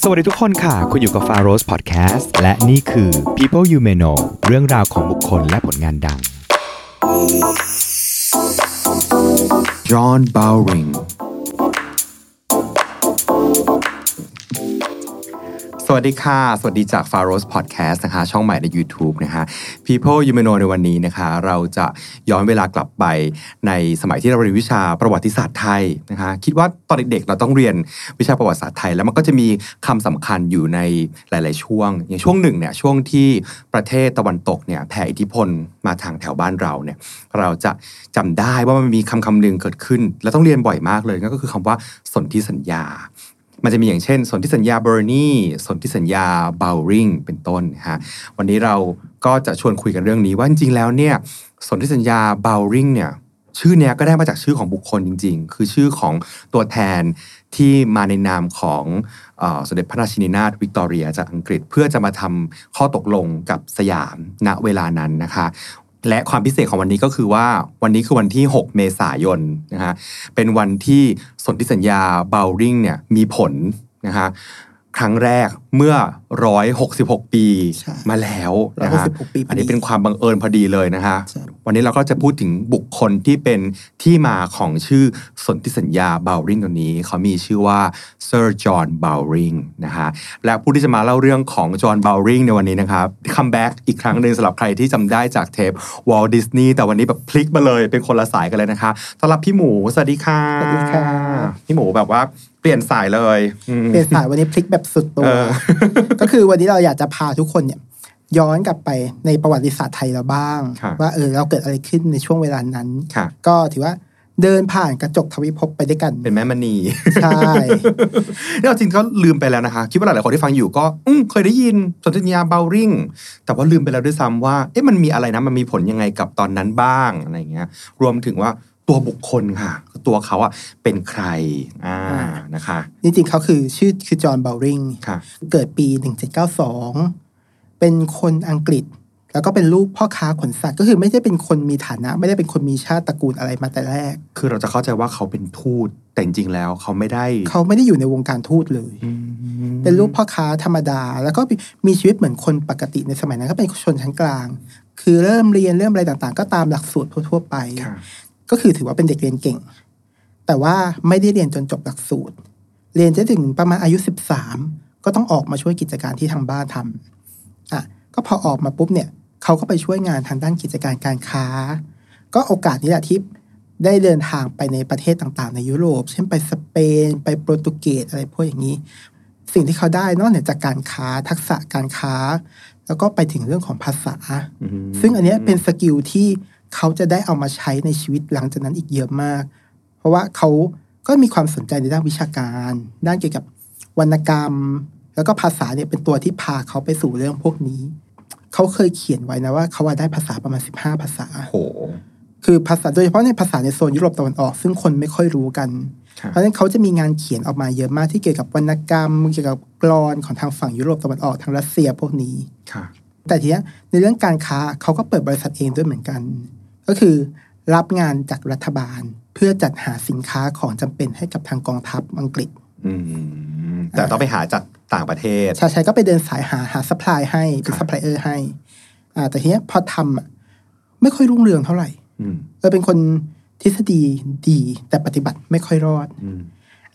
สวัสดีทุกคนค่ะ คุณอยู่กับ f a r o s Podcast และนี่คือ People You May Know เรื่องราวของบุคคลและผลงานดัง John Bowring วัสดีค่ะ สวัสดีจาก f a r o s Podcast นะคะ ช่องใหม่ใน YouTube นะคะ People You May Know ในวันนี้นะคะ เราจะย้อนเวลากลับไปในสมัยที่เราเรียนวิชาประวัติศาสตร์ไทยนะคะ คิดว่าตอนเด็กๆ เราต้องเรียนวิชาประวัติศาสตร์ไทย แล้วมันก็จะมีคำสำคัญอยู่ในหลาย ๆ ช่วง อย่างช่วงหนึ่งเนี่ย ช่วงที่ประเทศตะวันตกเนี่ยแผ่อิทธิพลมาทางแถวบ้านเราเนี่ย เราจะจำได้ว่ามันมีคำคำหนึ่งเกิดขึ้น แล้วต้องเรียนบ่อยมากเลยนั่นก็คือคำว่าสนธิสัญญา มันจะมีอย่างเช่น สนธิสัญญาเบอร์นีสนธิสัญญาเบลริงเป็นต้นนะฮะวันนี้เราก็จะชวนคุยกันเรื่องนี้ว่าจริงๆแล้วเนี่ยสนธิสัญญาเบลริงเนี่ยชื่อเนี้ยก็ได้มาจากชื่อของบุคคลจริง ๆ คือชื่อของตัวแทนที่มาในนามของเสมเด็จพระราชินีนาถวิกตอเรียจากอังกฤษ เพื่อจะมาทำข้อตกลงกับสยามณเวลานั้นนะคะ และความพิเศษของวันนี้ก็คือว่าวันนี้คือวันที่ 6 เมษายนนะฮะเป็นวันที่สนธิสัญญาเบลริงเนี่ยมีผลนะฮะครั้งแรกเมื่อ 166 ปีใช่มาแล้วนะฮะ166ปีพอดีอันนี้เป็นความบังเอิญพอดีเลยนะคะใช่วันนี้เราก็จะพูดถึงบุคคลที่เป็นที่มาของชื่อสนธิสัญญาเบาว์ริงตัวนี้ เขามีชื่อว่าเซอร์จอห์นเบาว์ริงนะคะและผู้ที่จะมาเล่าเรื่องของจอห์นเบาว์ริงในวันนี้นะครับ comeback อีกครั้งหนึ่งสำหรับใครที่จำได้จากเทป Walt Disney แต่วันนี้แบบพลิกมาเลยเป็นคนละสายกันเลยนะคะต้อนรับพี่หมูสวัสดีค่ะสวัสดีค่ะพี่หมูแบบว่าเปลี่ยนสายเลยอืมเปลี่ยนสายวันนี้พลิกแบบสุดตัวเออก็คือวันนี้เราอยากจะพาทุกคนเนี่ยย้อนกลับไปในประวัติศาสตร์ไทยเราบ้างครับว่าเออเราเกิดอะไรขึ้นในช่วงเวลานั้นค่ะก็ถือว่าเดินผ่านกระจกทวิภพไปด้วยกัน เป็นแม่มณีใช่เนี่ยจริงก็ลืมไปแล้วนะคะ คิดว่าหลายๆคนที่ฟังอยู่ก็อืมเคยได้ยินสนธิสัญญาเบลริงแต่ว่าลืมไปแล้วด้วยซ้ำว่าเอ๊ะมันมีอะไรนะมันมีผลยังไงกับตอนนั้นบ้างอะไรอย่างเงี้ย รวมถึงว่า ตัวบุคคลค่ะ ตัวเขาอะเป็นใครอ่านะคะ จริงๆเขาคือชื่อคือจอห์นเบลริงค่ะเกิดปี 1792 เป็นคนอังกฤษ แล้วก็เป็นลูกพ่อค้าขนสัตว์ก็คือไม่ได้เป็นคนมีฐานะ ไม่ได้เป็นคนมีชาติตระกูลอะไรมาแต่แรก คือเราจะเข้าใจว่าเขาเป็นทูตแต่จริงๆแล้วเขาไม่ได้ เขาไม่ได้อยู่ในวงการทูตเลยอืมเป็นลูกพ่อค้าธรรมดา แล้วก็มีชีวิตเหมือนคนปกติในสมัยนั้นก็เป็นชนชั้นกลาง คือเริ่มเรียนเริ่มอะไรต่างๆ ก็ตามหลักสูตรทั่วๆไปค่ะ ก็คือถือว่าเป็นเด็กเรียนเก่ง แต่ว่าไม่ได้เรียนจนจบหลักสูตร เรียนจนถึงประมาณอายุสิบสามก็ต้องออกมาช่วยกิจการที่ทางบ้านทำอะก็พอออกมาปุ๊บเนี่ยเขาก็ไปช่วยงานทางด้านกิจการการค้า ก็โอกาสนี้แหละที่ได้เดินทางไปในประเทศต่างๆ ในยุโรป เช่นไปสเปน ไปโปรตุเกสอะไรพวกอย่างนี้ สิ่งที่เขาได้นอกเหนือจากการค้าทักษะการค้า แล้วก็ไปถึงเรื่องของภาษาอืมซึ่งอันเนี้ยเป็น skill ที่ เขาจะได้เอามาใช้ในชีวิตหลังจากนั้นอีกเยอะมาก เพราะว่าเขาก็มีความสนใจในด้านวิชาการ ด้านเกี่ยวกับวรรณกรรม แล้วก็ภาษาเนี่ยเป็นตัวที่พาเขาไปสู่เรื่องพวกนี้ เขาเคยเขียนไว้นะว่าเขาว่าได้ภาษาประมาณ15ภาษาโหคือภาษาโดยเฉพาะในภาษาในโซนยุโรปตะวันออก ซึ่งคนไม่ค่อยรู้กันครับเพราะฉะนั้นเขาจะมีงานเขียนออกมาเยอะมากที่เกี่ยวกับวรรณกรรม เกี่ยวกับกลอนของทางฝั่งยุโรปตะวันออกทางรัสเซียพวกนี้ค่ะแต่ทีเนี้ยในเรื่องการค้าเขาก็เปิดบริษัทเองด้วยเหมือนกัน ก็คือรับงานจากรัฐบาลเพื่อจัดหาสินค้าของจำเป็นให้กับทางกองทัพอังกฤษอืมแต่ต้องไปหาจากต่างประเทศชาชัยก็ไปเดินสายหาหา supply ให้เป็นครับซัพพลายเออร์ให้ อ่าแต่ทีเนี้ยพอทำอะไม่ค่อยรุ่งเรืองเท่าไหร่อืมเออเป็นคนทฤษฎีดี แต่ปฏิบัติไม่ค่อยรอดอืม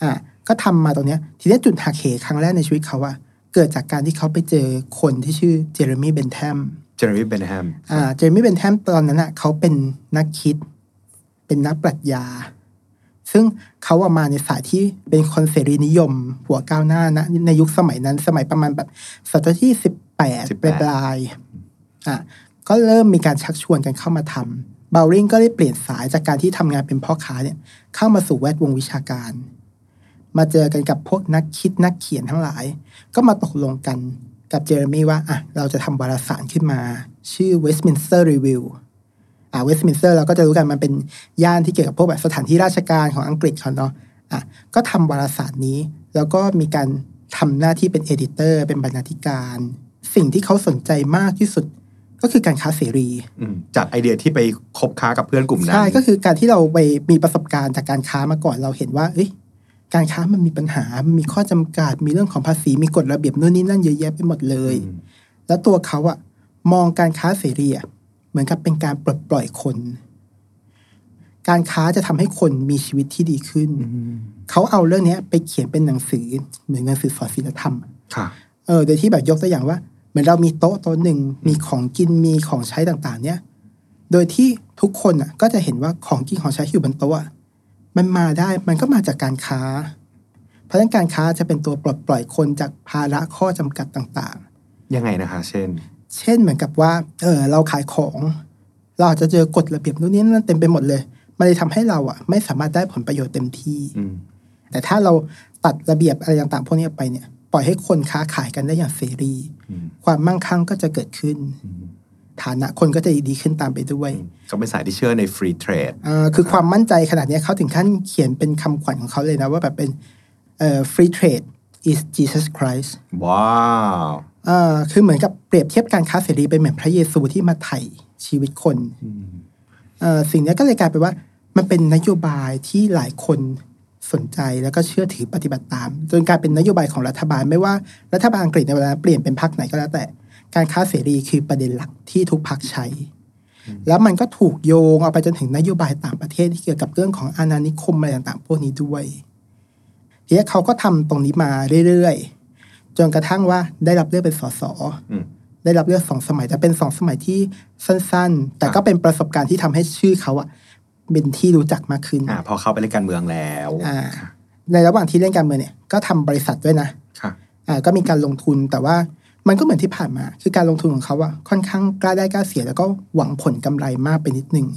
อะก็ทำมาตรงเนี้ย ทีเนี้ยจุดหักเหครั้งแรกในชีวิตเขาอะเกิดจากการที่เขาไปเจอคนที่ชื่อเจเรมี่เบนแทม เจอร์มี่เบนแฮมอ่าเจเรมี่เบนแทมตอนนั้นอะเขาเป็นนักคิด เป็นนักปรัชญา ซึ่งเขาอะมาในสายที่เป็นคนเสรีนิยม หัวก้าวหน้านะในยุคสมัยนั้น สมัยประมาณแบบศตวรรษที่สิบแปดปลายๆอะก็เริ่มมีการชักชวนกันเข้ามาทำเบลริงก็ได้เปลี่ยนสายจากการที่ทำงานเป็นพ่อค้าเนี่ย เข้ามาสู่แวดวงวิชาการ มาเจอกันกับพวกนักคิดนักเขียนทั้งหลาย ก็มาตกลงกัน กับเจอร์มี่ว่าอะเราจะทำวารสารขึ้นมา ชื่อ Westminster Review อ่าเวสต์มินสเตอร์เราก็จะรู้กันมันเป็นย่านที่เกี่ยวกับพวกแบบสถานที่ราชการของอังกฤษเขาเนาะอะก็ทำวารสารนี้ แล้วก็มีการทำหน้าที่เป็น editor เป็นบรรณาธิการ สิ่งที่เขาสนใจมากที่สุดก็คือการค้าเสรีอืมจากไอเดียที่ไปคบค้ากับเพื่อนกลุ่มนั้นใช่ก็คือการที่เราไปมีประสบการณ์จากการค้ามาก่อนเราเห็นว่าเอ้ย การค้ามันมีปัญหา มันมีข้อจำกัด มีเรื่องของภาษี มีกฎระเบียบนู่นนี่นั่นเยอะแยะไปหมดเลยอืมแล้วตัวเขาอะมองการค้าเสรีอะเหมือนกับเป็นการปลดปล่อยคน การค้าจะทำให้คนมีชีวิตที่ดีขึ้น เขาเอาเรื่องเนี้ยไปเขียนเป็นหนังสือเหมือนหนังสือสอนศีลธรรมอะค่ะเออ โดยที่แบบยกตัวอย่างว่า เหมือนเรามีโต๊ะโต๊ะหนึ่ง มีของกิน มีของใช้ต่างๆ เนี่ย โดยที่ทุกคนอะ ก็จะเห็นว่าของกินของใช้ที่อยู่บนโต๊ะอะ มันมาได้มันก็มาจากการค้า เพราะฉะนั้นการค้าจะเป็นตัวปลดปล่อยคนจากภาระข้อจำกัดต่างยังไงนะคะ เช่นๆเช่นเหมือนกับว่า เออเราขายของ เราอาจจะเจอกฎระเบียบนู่นนี่นั่นเต็มไปหมดเลย มันเลยทำให้เราอะ ไม่สามารถได้ผลประโยชน์เต็มที่อืมแต่ถ้าเราตัดระเบียบอะไรต่างๆพวกนี้ออกไปเนี่ย ปล่อยให้คนค้าขายกันได้อย่างเสรีอืมความมั่งคั่งก็จะเกิดขึ้นอืม ฐานะคนก็จะดีขึ้นตามไปด้วยเขาเป็นสายที่เชื่อในฟรีเทรดอ่าคือความมั่นใจขนาดเนี้ยเขาถึงขั้นเขียนเป็นคำขวัญของเขาเลยนะ ว่าแบบเป็นเอ่อ free trade is Jesus Christ ว้าวอ่าคือเหมือนกับเปรียบเทียบการค้าเสรีเป็นเหมือนพระเยซูที่มาไถ่ชีวิตคนเอ่อสิ่งเนี้ยก็เลยกลายเป็นว่า มันเป็นนโยบายที่หลายคนสนใจแล้วก็เชื่อถือปฏิบัติตาม จนกลายเป็นนโยบายของรัฐบาลไม่ว่ารัฐบาลอังกฤษในเวลาเปลี่ยนเป็นพรรคไหนก็แล้วแต่ การค้าเสรีคือประเด็นหลักที่ทุกพรรคใช้ แล้วมันก็ถูกโยงเอาไปจนถึงนโยบายต่างประเทศที่เกี่ยวกับเรื่องของอาณานิคมอะไรต่างๆ พวกนี้ด้วยทีนี้เขาก็ทำตรงนี้มาเรื่อยๆ จนกระทั่งว่าได้รับเลือกเป็นสสอืมได้รับเลือกสองสมัยแต่เป็นสองสมัยที่สั้นๆ แต่ก็เป็นประสบการณ์ที่ทำให้ชื่อเขาอะเป็นที่รู้จักมากขึ้นอ่าพอเข้าไปเล่นการเมืองแล้วอ่าในระหว่างที่เล่นการเมืองเนี่ยก็ทำบริษัทด้วยนะค่ะอ่าก็มีการลงทุนแต่ว่า มันก็เหมือนที่ผ่านมา คือการลงทุนของเขาอะค่อนข้างกล้าได้กล้าเสียแล้วก็หวังผลกำไรมากไปนิดนึง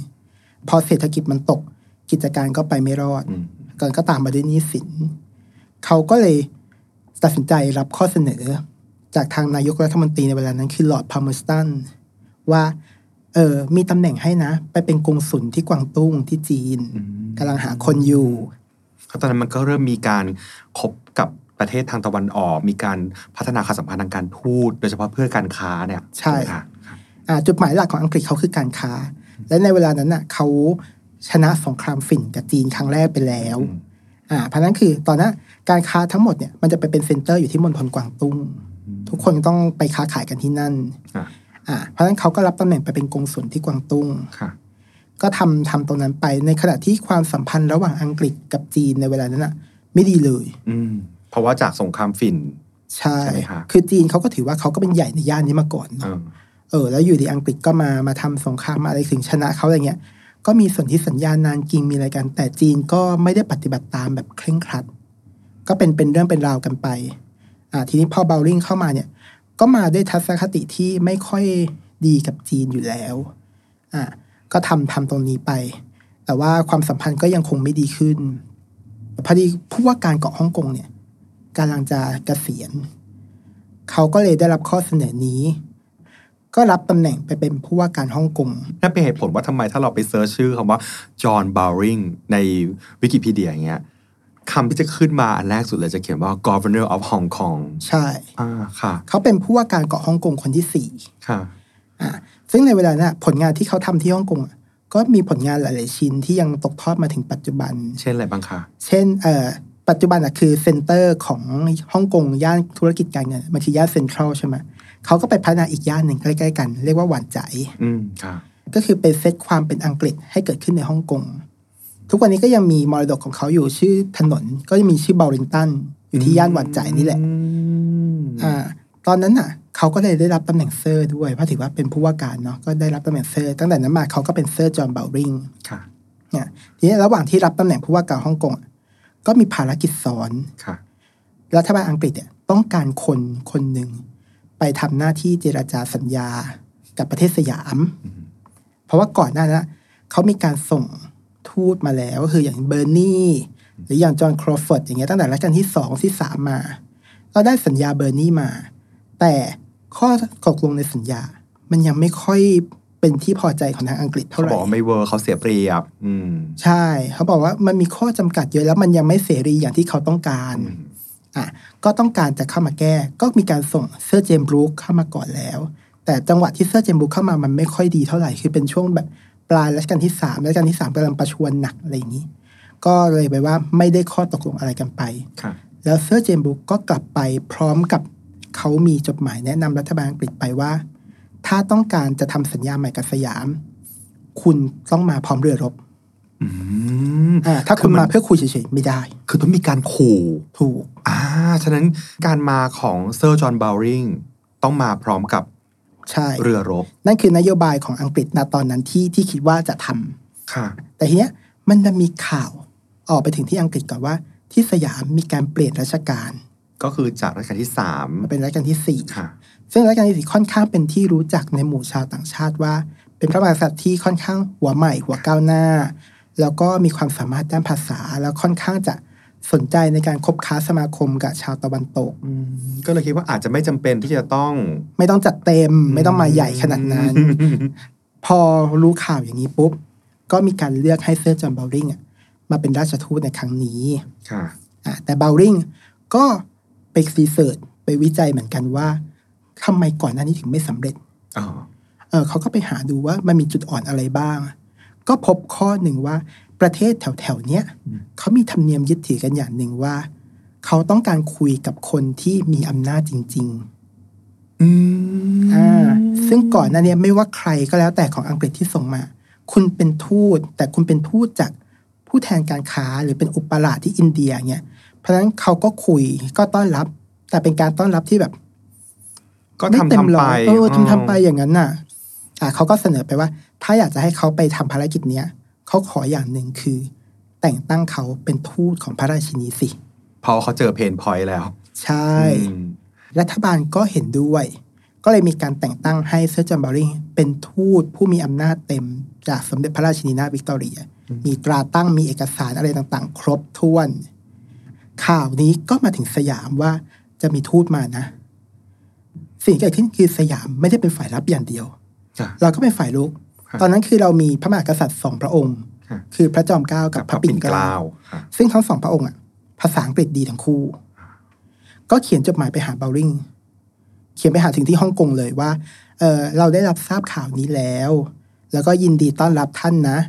พอเศรษฐกิจมันตกกิจการก็ไปไม่รอดอืมก่อนก็ตามมาด้วยหนี้สินเขาก็เลยตัดสินใจรับข้อเสนอ จากทางนายกรัฐมนตรีในเวลานั้นคือลอร์ดพาล์เมอร์สตันว่าเออ มีตำแหน่งให้นะ ไปเป็นกงสุลที่กวางตุ้งที่จีนกำลังหาคนอยู่ก็ตอนนั้นมันก็เริ่มมีการคบกับ ประเทศทางตะวันออก มีการพัฒนาความสัมพันธ์ทางการทูต โดยเฉพาะเพื่อการค้าเนี่ยใช่ไหมคะอ่าจุดหมายหลักของอังกฤษเขาคือการค้า และในเวลานั้นน่ะเขาชนะสงครามฝิ่นกับจีนครั้งแรกไปแล้วอ่าเพราะฉะนั้นคือตอนนั้นการค้าทั้งหมดเนี่ยมันจะไปเป็น center อยู่ที่มณฑลกวางตุ้ง ทุกคนต้องไปค้าขายกันที่นั่นอะอ่าเพราะฉะนั้นเขาก็รับตำแหน่งไปเป็นกงสุลที่กวางตุ้งค่ะก็ทำทำตรงนั้นไปในขณะที่ความสัมพันธ์ระหว่างอังกฤษกับจีนในเวลานั้นน่ะไม่ดีเลย อืม เพราะว่าจากสงครามฝิ่นใช่ใช่ไหมคะคือจีนเขาก็ถือว่าเขาก็เป็นใหญ่ในย่านนี้มาก่อนเนเออะอเออ แล้วอยู่ดีอังกฤษก็มามาทำสงครามมาอะไรถึงชนะเขาอะไรเงี้ย ก็มีส่วนที่สัญญานานกิงมีอะไรกัน แต่จีนก็ไม่ได้ปฏิบัติตามแบบเคร่งครัด ก็เป็นเป็นเรื่องเป็นราวกันไป อ่า ทีนี้พอเบาว์ริงเข้ามาเนี่ย ก็มาด้วยทัศนคติที่ไม่ค่อยดีกับจีนอยู่แล้ว อ่าก็ทำทำตรงนี้ไป แต่ว่าความสัมพันธ์ก็ยังคงไม่ดีขึ้นพอดีผู้ว่าการเกาะฮ่องกงเนี่ย กำลังจะเกษียณ เขาก็เลยได้รับข้อเสนอนี้ ก็รับตำแหน่งไปเป็นผู้ว่าการฮ่องกงนั่นเป็นเหตุผลว่าทำไมถ้าเราไป search ชื่อคำว่าจอห์นบาวริงในวิกิพีเดียอย่างเงี้ยคำที่จะขึ้นมาอันแรกสุดเลยจะเขียนว่า governor of Hong Kong ใช่อ่าค่ะ เขาเป็นผู้ว่าการเกาะฮ่องกงคนที่สี่ค่ะอ่าซึ่งในเวลานั้นอะผลงานที่เขาทำที่ฮ่องกงอะก็มีผลงานหลาย ๆ ชิ้นที่ยังตกทอดมาถึงปัจจุบัน เช่นอะไรบ้างคะ เช่นเอ่อ ปัจจุบันอะคือเซ็นเตอร์ของฮ่องกงย่านธุรกิจการเงินมันคือย่านเซ็นทรัลใช่ไหมเขาก็ไปพัฒนาอีกย่านหนึ่งใกล้ๆกัน เรียกว่าหวานใจอืมค่ะก็คือเป็นเซตความเป็นอังกฤษให้เกิดขึ้นในฮ่องกงทุกวันนี้ก็ยังมีมรดกของเขาอยู่ชื่อถนนก็ยังมีชื่อเบาว์ริงตันอยู่ที่ย่านหว่านไจ๋นี่แหละอืมอ่า ตอนนั้นน่ะ เขาก็เลยได้รับตำแหน่งเซอร์ด้วยเพราะถือว่าเป็นผู้ว่าการเนาะก็ได้รับตำแหน่งเซอร์ตั้งแต่นั้นมาเขาก็เป็นเซอร์จอห์นเบาว์ริงค่ะเนี่ยทีนี้ระหว่างที่รับตำแหน่งผู้ว่าการฮ่องกงอะ ก็มีภารกิจซ้อนค่ะรัฐบาลอังกฤษเนี่ยต้องการคนคนหนึ่งไปทำหน้าที่เจราจาสัญญากับประเทศสยาม เพราะว่าก่อนหน้านั้นอะเขามีการส่งทูตมาแล้วก็คืออย่างเบอร์นีหรืออย่างจอห์นครอฟอร์ดอย่างเงี้ยตั้งแต่รัชกาลที่สองที่สามมาก็ได้สัญญาเบอร์นีมา แต่ข้อตกลงในสัญญา มันยังไม่ค่อย เป็นที่พอใจของทางอังกฤษเท่าเขาไหร่บอกว่าไม่เวอร์เขาเสียเปรียบ อืมใช่ เขาบอกว่ามันมีข้อจำกัดเยอะแล้วมันยังไม่เสรีอย่างที่เขาต้องการอะก็ต้องการจะเข้ามาแก้ ก็มีการส่งเซอร์เจมส์บรูคเข้ามาก่อนแล้ว แต่จังหวะที่เซอร์เจมส์บรูคเข้ามามันไม่ค่อยดีเท่าไหร่คือเป็นช่วงแบบปลายรัชกาลที่สามรัชกาลที่สามกำลังประชวรหนักอะไรอย่างนี้ ก็เลยไปว่าไม่ได้ข้อตกลงอะไรกันไปค่ะแล้วเซอร์เจมส์บรูคก็กลับไปพร้อมกับเขามีจดหมายแนะนำรัฐบาลอังกฤษไปว่า ถ้าต้องการจะทำสัญญาใหม่กับสยาม คุณต้องมาพร้อมเรือรบอืมอ่าถ้าคุณคือมันมาเพื่อคุยเฉยๆไม่ได้ คือต้องมีการขู่ถูกอ่าฉะนั้นการมาของเซอร์จอห์นบาวริงต้องมาพร้อมกับใช่เรือรบ นั่นคือนโยบายของอังกฤษณตอนนั้นที่ที่คิดว่าจะทำค่ะ แต่ทีเนี้ยมันจะมีข่าวออกไปถึงที่อังกฤษก่อนว่า ที่สยามมีการเปลี่ยนราชการ ก็คือจากรัชกาลที่สามมาเป็นรัชกาลที่สี่ค่ะ ซึ่งรัชกาลที่สี่ค่อนข้างเป็นที่รู้จักในหมู่ชาวต่างชาติว่า เป็นพระมหากษัตริย์ที่ค่อนข้างหัวใหม่หัวก้าวหน้า แล้วก็มีความสามารถด้านภาษาแล้วค่อนข้างจะสนใจในการคบค้าสมาคมกับชาวตะวันตกอืมก็เลยคิดว่าอาจจะไม่จำเป็นที่จะต้อง ไม่ต้องจัดเต็ม ไม่ต้องมาใหญ่ขนาดนั้น พอรู้ข่าวอย่างนี้ปุ๊บ ก็มีการเลือกให้เซอร์จอห์นเบลริงอะมาเป็นราชทูตในครั้งนี้ค่ะอะแต่เบลริงก็ไปรีเสิร์ชไปวิจัยเหมือนกันว่า ทำไมก่อนหน้านี้ถึงไม่สำเร็จอ๋อเออเขาก็ไปหาดูว่ามันมีจุดอ่อนอะไรบ้าง ก็พบข้อหนึ่งว่าประเทศแถวๆเนี้ยเขามีธรรมเนียมยึดถือกันอย่างหนึ่งว่า เขาต้องการคุยกับคนที่มีอำนาจจริงอืมๆอ่าซึ่งก่อนหน้าเนี้ยไม่ว่าใครก็แล้วแต่ของอังกฤษที่ส่งมา คุณเป็นทูต แต่คุณเป็นทูตจากผู้แทนการค้าหรือเป็นอุปราชที่อินเดียเนี่ยเพราะฉะนั้นเขาก็คุยก็ต้อนรับ แต่เป็นการต้อนรับที่แบบ ก็ไม่ทำเต็มทำร้ไปอยเออทำทำไปอย่างนั้นน่ะ อ่าเขาก็เสนอไปว่า ถ้าอยากจะให้เขาไปทำภารกิจเนี้ยเขาขออย่างหนึ่งคือ แต่งตั้งเขาเป็นทูตของพระราชินีสิพอเขาเจอ pain point แล้ว ใช่อืมรัฐบาลก็เห็นด้วย ก็เลยมีการแต่งตั้งให้เซอร์จอห์นเบาว์ริงเป็นทูตผู้มีอำนาจเต็ม จากสมเด็จพระราชินีนาถวิกตอเรีย มีตราตั้งมีเอกสารอะไรต่างๆ ครบถ้วน ข่าวนี้ก็มาถึงสยามว่าจะมีทูตมานะ สิ่งที่เกิดขึ้นคือสยามไม่ได้เป็นฝ่ายรับอย่างเดียวค่ะเราก็เป็นฝ่ายลุกครับตอนนั้นคือเรามีพระมหากษัตริย์สองพระองค์ค่ะคือพระจอมเกล้ากับพระปิ่นเกล้าค่ะซึ่งทั้งสองพระองค์อะภาษาอังกฤษดีทั้งคู่ ก็เขียนจดหมายไปหาเบลริงเขียนไปหาถึงที่ฮ่องกงเลยว่าเออเราได้รับทราบข่าวนี้แล้ว แล้วก็ยินดีต้อนรับท่านนะ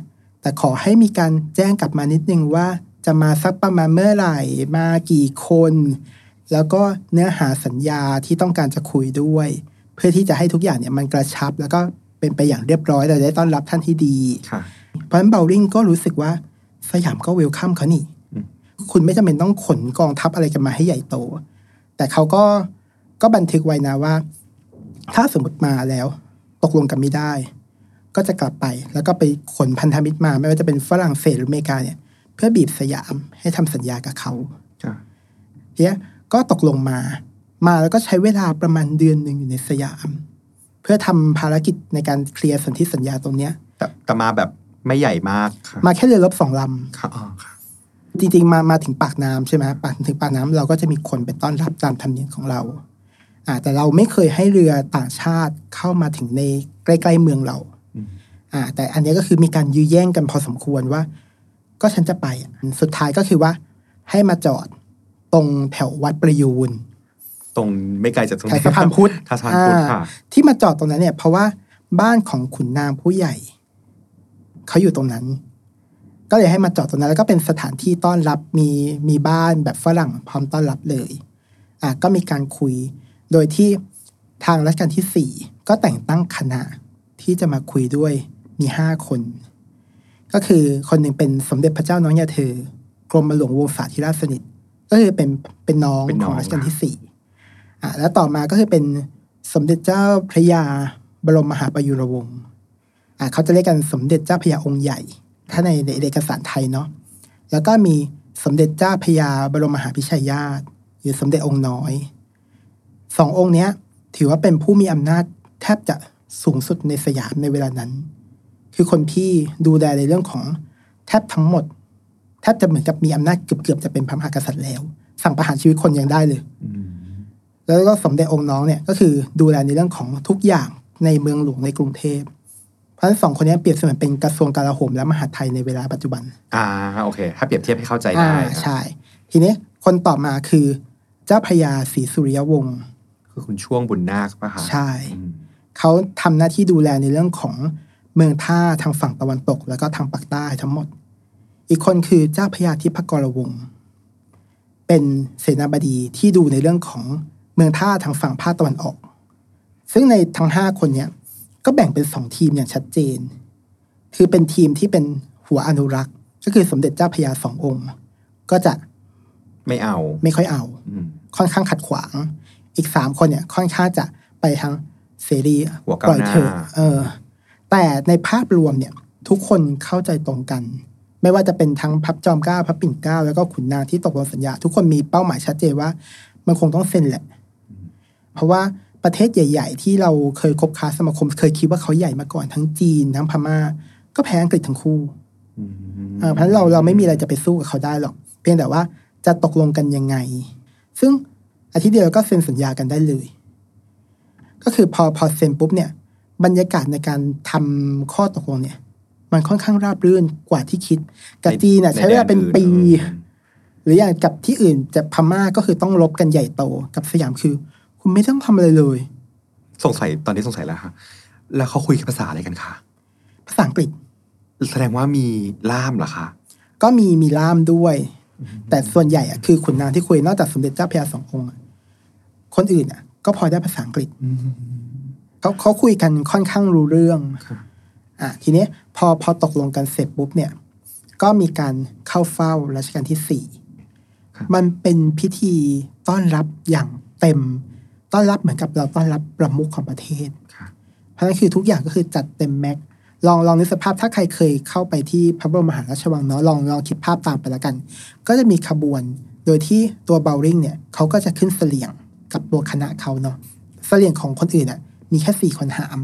แต่ขอให้มีการแจ้งกลับมานิดนึงว่าจะมาสักประมาณเมื่อไหร่ มากี่คน แล้วก็เนื้อหาสัญญาที่ต้องการจะคุยด้วย เพื่อที่จะให้ทุกอย่างเนี่ยมันกระชับ แล้วก็เป็นไปอย่างเรียบร้อยเราได้ต้อนรับท่านที่ดีค่ะเพราะฉะนั้นเบลริงก็รู้สึกว่าสยามก็เวลคัมเขานี่อืมคุณไม่จำเป็นต้องขนกองทัพอะไรกันมาให้ใหญ่โต แต่เขาก็ก็บันทึกไว้นะว่า ถ้าสมมติมาแล้วตกลงกันไม่ได้ ก็จะกลับไปแล้วก็ไปขนพันธมิตรมา ไม่ว่าจะเป็นฝรั่งเศสหรืออเมริกาเนี่ย เพื่อบีบสยามให้ทำสัญญากับเขาค่ะเนี่ย ก็ตกลงมา มาแล้วก็ใช้เวลาประมาณเดือนหนึ่งอยู่ในสยาม เพื่อทำภารกิจในการเคลียร์สนธิสัญญาตรงเนี้ยแต่แต่มาแบบไม่ใหญ่มากค่ะมาแค่เรือรบสองลำค่ะอ๋อค่ะจริงๆมามาถึงปากน้ำใช่ไหมปากถึงปากน้ำเราก็จะมีคนไปต้อนรับตามธรรมเนียมของเราอ่าแต่เราไม่เคยให้เรือต่างชาติเข้ามาถึงในใกล้ๆเมืองเราอืมอ่าแต่อันนี้ก็คือมีการยื้อแย่งกันพอสมควรว่า ก็ฉันจะไปอะสุดท้ายก็คือว่า ให้มาจอด ตรงแถววัดประยูนตรงไม่ไกลจากตรงแถวสะพานพุทธสะพานพุทธอ่าค่ะ ที่มาจอดตรงนั้นเนี่ย เพราะว่าบ้านของขุนนางผู้ใหญ่เขาอยู่ตรงนั้น ก็เลยให้มาจอดตรงนั้น แล้วก็เป็นสถานที่ต้อนรับมีมีบ้านแบบฝรั่งพร้อมต้อนรับเลย อะก็มีการคุย โดยที่ทางรัชกาลที่สี่ก็แต่งตั้งคณะที่จะมาคุยด้วยมีห้าคน ก็คือคนหนึ่งเป็นสมเด็จพระเจ้าน้องยาเธอกรมหลวงวงศาธิราชสนิท ก็คือเป็นเป็นน้องเป็นน้ขอองงรัชกาลที่สี่อะแล้วต่อมาก็คือเป็นสมเด็จเจ้าพระยาบรมมหาประยุรวงศ์อะเขาจะเรียกกันสมเด็จเจ้าพระยาองค์ใหญ่ ถ้าในในเอกสารไทยเนาะแล้วก็มีสมเด็จเจ้าพระยาบรมมหาพิชัยญาติหรือสมเด็จองค์น้อยสององค์เนี้ย ถือว่าเป็นผู้มีอำนาจแทบจะสูงสุดในสยามในเวลานั้น คือคนที่ดูแลในเรื่องของแทบทั้งหมดแทบจะเหมือนกับมีอำนาจเกือบๆจะเป็นพระมหากษัตริย์แล้ว สั่งประหารชีวิตคนยังได้เลยอืมแล้วก็สมเด็จองค์น้องเนี่ยก็คือดูแลในเรื่องของทุกอย่างในเมืองหลวงในกรุงเทพเพราะฉะนั้นสองคนนี้เปรียบเสมือนเป็นกระทรวงกลาโหมและมหาดไทยในเวลาปัจจุบัน อ่าโอเค ถ้าเปรียบเทียบให้เข้าใจอ่าได้ใช่ ทีนี้คนต่อมาคือเจ้าพระยาศรีสุริยวงศ์คือคุณช่วงบุญนาคป่ะคะใช่อืมเขาทำหน้าที่ดูแลในเรื่องของเมืองท่าทางฝั่งตะวันตก แล้วก็ทางปากใต้ทั้งหมด อีกคนคือเจ้าพญาธิพกรวงศ์เป็นเสนาบดีที่ดูในเรื่องของเมืองท่าทางฝั่งภาคตะวันออก ซึ่งในทั้งห้าคนเนี้ยก็แบ่งเป็นสองทีมอย่างชัดเจน คือเป็นทีมที่เป็นหัวอนุรักษ์ ก็คือสมเด็จเจ้าพญาสององค์ ก็จะไม่เอา ไม่ค่อยเอาอืมค่อนข้างขัดขวาง อีกสามคนเนี่ย ค่อนข้างจะไปทางเสรีหัวปก้าวล่อยหน้าเถอะเออ แต่ในภาพรวมเนี่ย ทุกคนเข้าใจตรงกัน ไม่ว่าจะเป็นทั้งพับจอมเกล้าพับปิ่นเกล้าแล้วก็ขุนนางที่ตกลงสัญญา ทุกคนมีเป้าหมายชัดเจนว่า มันคงต้องเซ็นแหละ เพราะว่าประเทศใหญ่ ๆ ที่เราเคยคบค้าสมาคม เคยคิดว่าเขาใหญ่มาก่อนทั้งจีนทั้งพม่า ก็แพ้อังกฤษทั้งคู่อืมเอ่อเพราะฉะนั้นเราเราไม่มีอะไรจะไปสู้กับเขาได้หรอก เพียงแต่ว่าจะตกลงกันยังไง ซึ่งอาทิตย์เดียวก็เซ็นสัญญากันได้เลย ก็คือพอพอเซ็นปุ๊บเนี่ย บรรยากาศในการทำข้อตกลงเนี่ย มันค่อนข้างราบรื่นกว่าที่คิดกับจีนน่ะใช้เวลาเป็นปี หรืออย่างกับที่อื่นจะพม่าก็คือต้องลบกันใหญ่โตกับสยามคือ คุณไม่ต้องทำอะไรเลย สงสัยตอนนี้สงสัยแล้วค่ะแล้วเขาคุยภาษาอะไรกันคะภาษาอังกฤษ แสดงว่ามีล่ามเหรอคะก็มีมีล่ามด้วย แต่ส่วนใหญ่อะคือขุนนางที่คุยนอกจากสมเด็จเจ้าพระยาสององค์อะคนอื่นอะก็พอได้ภาษาอังกฤษเขาเขาคุยกันค่อนข้างรู้เรื่องครับ อะทีนี้พอพอตกลงกันเสร็จปุ๊บเนี่ย ก็มีการเข้าเฝ้ารัชกาลที่สี่มันเป็นพิธีต้อนรับอย่างเต็ม ต้อนรับเหมือนกับเราต้อนรับประมุขของประเทศครับเพราะฉะนั้นคือทุกอย่างก็คือจัดเต็มแม็กซ์ลองลองนึกสภาพถ้าใครเคยเข้าไปที่พระบรมมหาราชวังเนาะลองลองคิดภาพตามไปแล้วกัน ก็จะมีขบวนโดยที่ตัวเบลริงเนี่ยเขาก็จะขึ้นเสลี่ยงกับตัวคณะเขาเนาะเสลี่ยงของคนอื่นอะมีแค่สี่คนหาม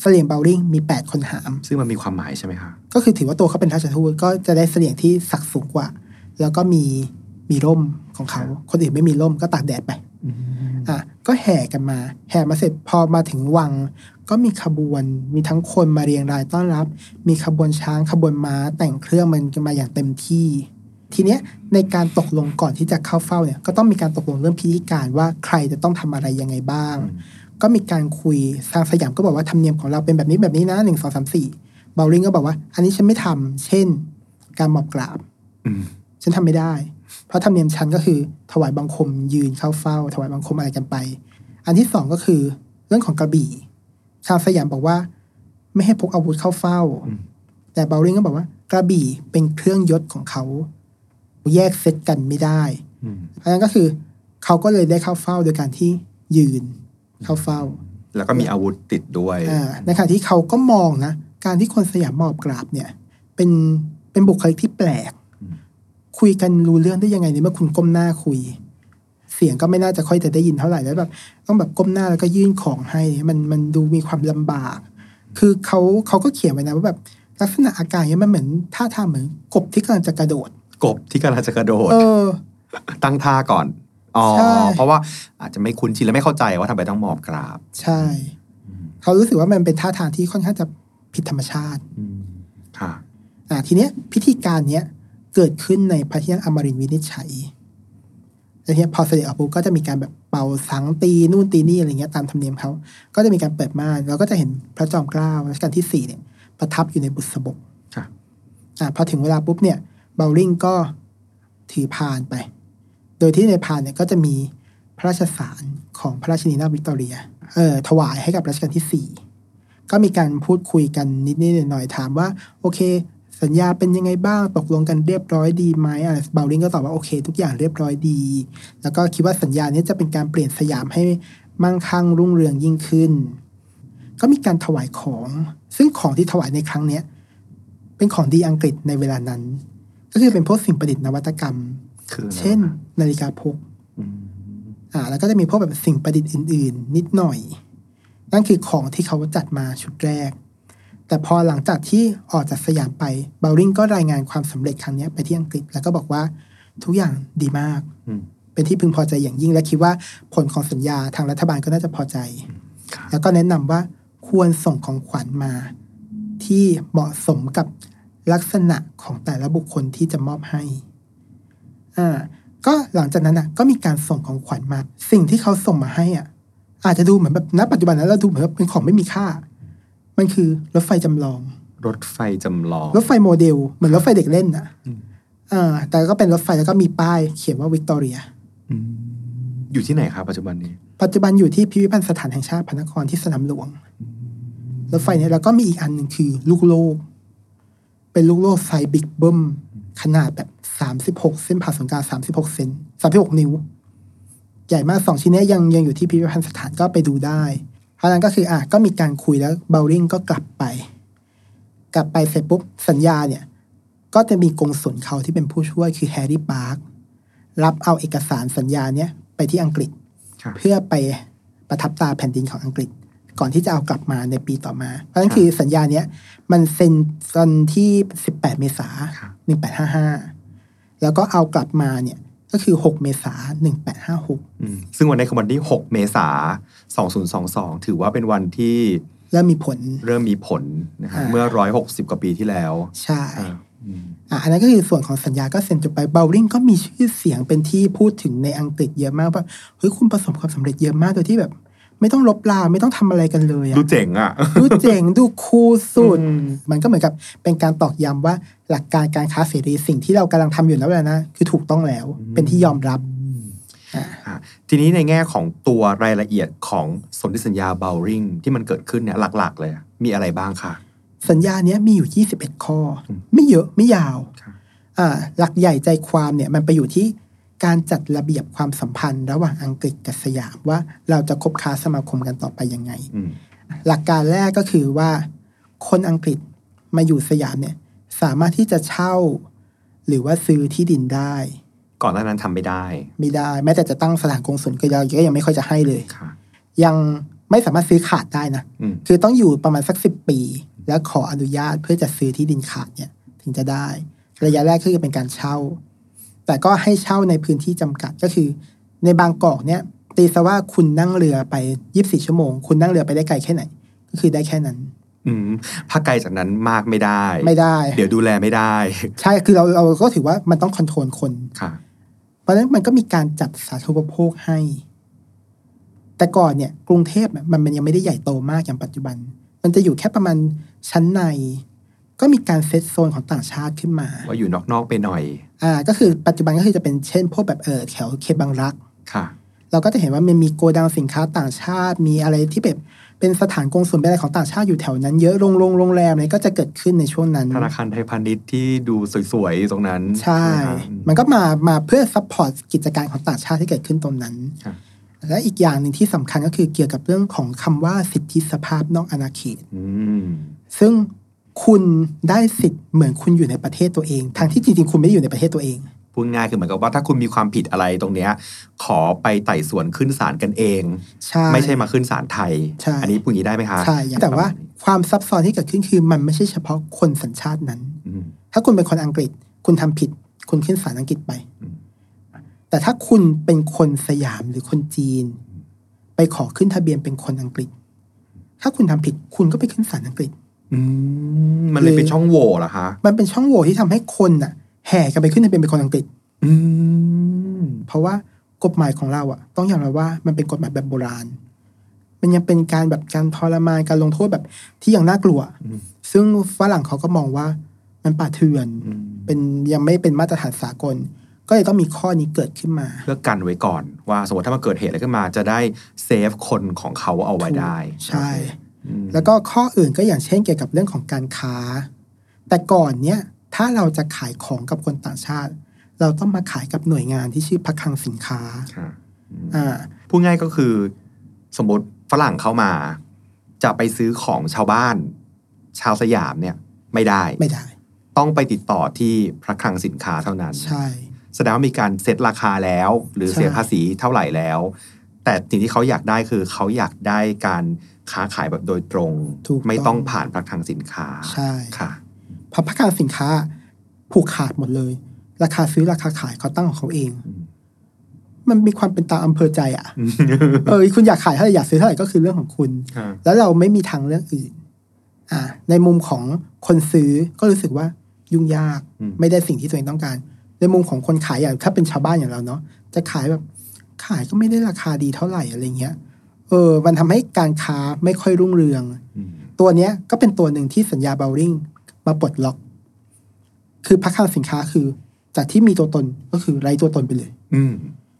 เสลี่ยงเบลริงมีแปดคนหาม ซึ่งมันมีความหมายใช่ไหมคะก็คือถือว่าตัวเขาเป็นราชทูตก็จะได้เสลี่ยงที่ศักดิ์สูงกว่า แล้วก็มีมีร่มของเขา คนอื่นไม่มีร่มก็ตากแดดไปอะก็แห่กันมา แห่มาเสร็จพอมาถึงวัง ก็มีขบวนมีทั้งคนมาเรียงรายต้อนรับ มีขบวนช้างขบวนม้าแต่งเครื่องมันกันมาอย่างเต็มที่ ทีเนี้ยในการตกลงก่อนที่จะเข้าเฝ้าเนี่ย ก็ต้องมีการตกลงเรื่องพิธีการว่าใครจะต้องทำอะไรยังไงบ้าง ก็มีการคุยทางสยามก็บอกว่าธรรมเนียมของเราเป็นแบบนี้แบบนี้นะหนึ่งสองสามสี่เบลลิงก็บอกว่า อันนี้ฉันไม่ทำเช่น การหมอบกราบอืมฉันทำไม่ได้ เพราะธรรมเนียมฉันก็คือถวายบังคมยืนเข้าเฝ้า ถวายบังคมอะไรกันไป อันที่สองก็คือ เรื่องของกระบี่ชาวสยามบอกว่า ไม่ให้พกอาวุธเข้าเฝ้า แต่เบลลิงก็บอกว่า กระบี่เป็นเครื่องยศของเขา แยกเซตกันไม่ได้อืมเพราะฉะนั้นก็คือ เขาก็เลยได้เข้าเฝ้าโดยการที่ยืน เข้าเฝ้า แล้วก็มีอาวุธติดด้วยอ่าในขณะที่เขาก็มองนะ การที่คนสยามหมอบกราบเนี่ย เป็นเป็นบุคลิกที่แปลก คุยกันรู้เรื่องได้ยังไงในเมื่อคุณก้มหน้าคุย เสียงก็ไม่น่าจะค่อยจะได้ยินเท่าไหร่แล้วแบบต้องแบบก้มหน้าแล้วก็ยื่นของให้ มันมันดูมีความลำบาก คือเขาเขาก็เขียนไว้นะว่าแบบลักษณะอาการเนี้ยมันเหมือนท่าทางเหมือนกบที่กำลังจะกระโดด กบที่กำลังจะกระโดด เออ ตั้งท่าก่อน อ๋อ ใช่ เพราะว่าอาจจะไม่คุ้นชินและไม่เข้าใจว่าทำไมต้องหมอบกราบใช่เขารู้สึกว่ามันเป็นท่าทางที่ค่อนข้างจะผิดธรรมชาติ อืมค่ะ อ่าทีเนี้ยพิธีการเนี้ยเกิดขึ้นในพระที่นั่งอมรินทร์วินิจฉัยแล้วทีเนี้ยพอเสด็จออกปุ๊บก็จะมีการแบบเป่าสังตีนู่นตีนี่อะไรเงี้ยตามธรรมเนียมเขาก็จะมีการเปิดม่านแล้วก็จะเห็นพระจอมเกล้ารัชกาลที่สี่เนี่ย ประทับอยู่ในบุษบกค่ะ อ่าพอถึงเวลาปุ๊บเนี่ยเบาว์ริงก็ถือพานไป โดยที่ในพานเนี่ยก็จะมีพระราชสารของพระราชินีนาถวิกตอเรีย เอ่อถวายให้กับรัชกาลที่สี่ก็มีการพูดคุยกันนิดๆหน่อยๆถามว่า โอเค สัญญาเป็นยังไงบ้างตกลงกันเรียบร้อยดีไหมอะเบาว์ริงก็ตอบว่าโอเค ทุกอย่างเรียบร้อยดี แล้วก็คิดว่าสัญญานี้จะเป็นการเปลี่ยนสยามให้มั่งคั่งรุ่งเรืองยิ่งขึ้น ก็มีการถวายของ ซึ่งของที่ถวายในครั้งเนี้ยเป็นของดีอังกฤษในเวลานั้น ก็คือเป็นพวกสิ่งประดิษฐ์นวัตกรรม เช่น นาฬิกาพกอืมอ่า แล้วก็จะมีพวกแบบสิ่งประดิษฐ์อื่น ๆ นิดหน่อย นั่นคือของที่เขาจัดมาชุดแรก แต่พอหลังจากที่ออกจากสยามไปเบลลิงก็รายงานความสำเร็จครั้งเนี้ยไปที่อังกฤษ แล้วก็บอกว่าทุกอย่างดีมากอืมเป็นที่พึงพอใจอย่างยิ่งและคิดว่าผลของสัญญาทางรัฐบาลก็น่าจะพอใจค่ะแล้วก็แนะนำว่าควรส่งของขวัญมาที่เหมาะสมกับลักษณะของแต่ละบุคคลที่จะมอบให้ อ่าก็หลังจากนั้นอะก็มีการส่งของขวัญมา สิ่งที่เขาส่งมาให้อะ อาจจะดูเหมือนแบบณปัจจุบันนั้นเราดูเหมือนแบบเป็นของไม่มีค่า มันคือรถไฟจำลองรรถไฟจำลอง รถไฟโมเดล เหมือนรถไฟเด็กเล่นอะอืมอ่าแต่ก็เป็นรถไฟแล้วก็มีป้าย เขียนว่าวิกตอเรียอืมอยู่ที่ไหนครับปัจจุบันนี้ ปัจจุบันอยู่ที่พิพิธภัณฑสถานแห่งชาติพระนครที่สนามหลวงรถไฟเนี่ยแล้วก็มีอีกอันหนึ่งคือ ลูกโลก เป็นลูกโลกไซส์บิ๊กเบิ้ม ขนาดแบบสามสิบหกเส้นผ่าศูนย์กลางสามสิบหกเซนสามสิบหกนิ้ว ใหญ่มากสองชิ้นเนี้ยยังยังอยู่ที่พิพิธภัณฑสถานก็ไปดูได้ เพราะฉะนั้นก็คืออะก็มีการคุยแล้วเบลลิงก็กลับไป กลับไปเสร็จปุ๊บสัญญาเนี่ย ก็จะมีกงสุลเขาที่เป็นผู้ช่วยคือแฮร์รี่ปาร์ครับเอาเอกสารสัญญาเนี่ยไปที่อังกฤษครับเพื่อไปประทับตราแผ่นดินของอังกฤษ ก่อนที่จะเอากลับมาในปีต่อมา เพราะฉะนั้นคือสัญญาเนี้ยมันเซ็นตอนที่ 18 เมษาครับ1855 แล้วก็เอากลับมาเนี่ยก็คือ 6 เมษา1856อืมซึ่งวันนี้คือวันที่ 6 เมษา2022 ถือว่าเป็นวันที่แล้วมีผล เริ่มมีผลนะฮะอ่าเมื่อ 160 กว่าปีที่แล้ว ใช่อ่าอืมอะอันนั้นก็คือส่วนของสัญญาก็เซ็นจบไปเบลลิงก็มีชื่อเสียงเป็นที่พูดถึงในอังกฤษเยอะมากว่าเฮ้ยคุณประสบความสำเร็จเยอะมากโดยที่แบบ ไม่ต้องลบลาไม่ต้องทำอะไรกันเลยอะดูเจ๋งอะดูเจ๋งดูคูลสุดอืมมันก็เหมือนกับเป็นการตอกย้ำว่าหลักการการค้าเสรีสิ่งที่เรากำลังทำอยู่แล้วแหละนะคือถูกต้องแล้วเป็นที่ยอมรับอ่าอะทีนี้ในแง่ของตัวรายละเอียดของสนธิสัญญาเบลริงที่มันเกิดขึ้นเนี่ยหลักๆ เลย มีอะไรบ้างคะสัญญาเนี้ยมีอยู่ 21 ข้ออมไม่เยอะไม่ยาวครับอ่าหลักใหญ่ใจความเนี่ยมันไปอยู่ที่ การจัดระเบียบความสัมพันธ์ ระหว่างอังกฤษกับสยามว่าเราจะคบค้าสมาคมกันต่อไปยังไงอืมหลักการแรกก็คือว่า คนอังกฤษมาอยู่สยามเนี่ย สามารถที่จะเช่า หรือว่าซื้อที่ดินได้ ก่อนหน้านั้นทำไม่ได้ ไม่ได้ แม้แต่จะตั้งสถานกงสุลก็ยังก็ยังไม่ค่อยจะให้เลยค่ะยังไม่สามารถซื้อขาดได้นะอืมคือต้องอยู่ประมาณสักสิบปี แล้วขออนุญาตเพื่อจะซื้อที่ดินขาดเนี่ย ถึงจะได้ ระยะแรกคือเป็นการเช่า แต่ก็ให้เช่าในพื้นที่จำกัดก็คือ ในบางกอกเนี่ยตีซะว่าคุณนั่งเรือไปยีิบสี่ชั่วโมง คุณนั่งเรือไปได้ไกลแค่ไหน ก็คือได้แค่นั้น อืมถ้าไกลจากนั้นมากไม่ได้ ไม่ได้ เดี๋ยวดูแลไม่ได้ ใช่คือเราเราก็ถือว่ามันต้องคอนโทรลคนค่ะ เพราะฉะนั้นมันก็มีการจัดสาธารณูปโภคให้ แต่ก่อนเนี่ย กรุงเทพเนี่ยมันมันยังไม่ได้ใหญ่โตมากอย่างปัจจุบัน มันจะอยู่แค่ประมาณชั้นใน ก็มีการเซตโซนของต่างชาติขึ้นมา ว่าอยู่นอกๆไปหน่อย อ่า ก็คือปัจจุบันก็คือจะเป็นเช่น พวกแบบเออแถวเคบังรักค่ะ เราก็จะเห็นว่ามันมีโกดังสินค้าต่างชาติ มีอะไรที่แบบเป็นสถานกงสุลเป็นอะไรของต่างชาติอยู่แถวนั้นเยอะโรงโรงโรงแรมอะไรก็จะเกิดขึ้นในช่วงนั้น ธนาคารไทยพาณิชย์ที่ดูสวยๆตรงนั้น ใช่ไหมคะมันก็มามาเพื่อ support กิจการของต่างชาติที่เกิดขึ้นตรงนั้นครับและอีกอย่างหนึ่งที่สำคัญก็คือเกี่ยวกับเรื่องของคำว่าสิทธิสภาพนอกอาณาเขตอืมซึ่ง คุณได้สิทธิ์เหมือนคุณอยู่ในประเทศตัวเอง ทั้งที่จริงๆ คุณไม่ได้อยู่ในประเทศตัวเองพูดง่ายคือเหมือนกับว่าถ้าคุณมีความผิดอะไรตรงเนี้ยขอไปไต่สวนขึ้นศาลกันเองใช่ไม่ใช่มาขึ้นศาลไทยใช่อันนี้พูดอย่างนี้ได้ไหมคะใช่แต่ว่าความซับซ้อนที่เกิดขึ้นคือมันไม่ใช่เฉพาะคนสัญชาตินั้นอืมถ้าคุณเป็นคนอังกฤษ คุณทำผิด คุณขึ้นศาลอังกฤษไปอืมแต่ถ้าคุณเป็นคนสยามหรือคนจีน ไปขอขึ้นทะเบียนเป็นคนอังกฤษ ถ้าคุณทำผิดคุณก็ไปขึ้นศาลอังกฤษอื มมันเลยเป็นช่องโหว่เหรอคะมันเป็นช่องโหว่ที่ทำให้คนน่ะ แห่กันไปขึ้นทะเบียนเป็นคนอังกฤษ อืมเพราะว่ากฎหมายของเราอะ ต้องยอมรับว่ามันเป็นกฎหมายแบบโบราณ มันยังเป็นการแบบการทรมานการลงโทษแบบที่ยังน่ากลัวอืมซึ่งฝรั่งเขาก็มองว่ามันป่าเถื่อนอืมเป็นยังไม่เป็นมาตรฐานสากล ก็เลยต้องมีข้อนี้เกิดขึ้นมา เพื่อกันไว้ก่อนว่าสมมติถ้ามันเกิดเหตุอะไรขึ้นมา จะได้เซฟคนของเขาเอาไว้ได้ ใช่อืม แล้วก็ข้ออื่นก็อย่างเช่นเกี่ยวกับเรื่องของการค้า แต่ก่อนเนี้ยถ้าเราจะขายของกับคนต่างชาติ เราต้องมาขายกับหน่วยงานที่ชื่อพักคลังสินค้าค่ะอืมอ่าพูดง่ายก็คือ สมมติฝรั่งเข้ามา จะไปซื้อของชาวบ้าน ชาวสยามเนี่ย ไม่ได้ไม่ได้ ต้องไปติดต่อที่พระคลังสินค้าเท่านั้น ใช่แสดงว่ามีการเซตราคาแล้ว หรือใช่เสียภาษีเท่าไหร่แล้ว แต่สิ่งที่เขาอยากได้คือเขาอยากได้การ ค้าขายแบบโดยตรงถูกไม่ต้องผ่านพระคลังสินค้าใช่ค่ะเพราะพักคลังสินค้าผูกขาดหมดเลย ราคาซื้อราคาขายเขาตั้งของเขาเองอืมมันมีความเป็นตามอำเภอใจอะเออคุณอยากขายเท่าไหร่อยากซื้อเท่าไหร่ก็คือเรื่องของคุณค่ะแล้วเราไม่มีทางเลือกอื่น อ่า ในมุมของคนซื้อก็รู้สึกว่ายุ่งยากอืมไม่ได้สิ่งที่ตัวเองต้องการ ในมุมของคนขายอย่างถ้าเป็นชาวบ้านอย่างเราเนาะจะขายแบบขายก็ไม่ได้ราคาดีเท่าไหร่อะไรเงี้ย เออมันทำให้การค้าไม่ค่อยรุ่งเรืองอืมตัวเนี้ยก็เป็นตัวหนึ่งที่สัญญาเบลลิงมาปลดล็อก คือพักคลังสินค้าคือ จากที่มีตัวตนก็คือไร้ตัวตนไปเลย อืม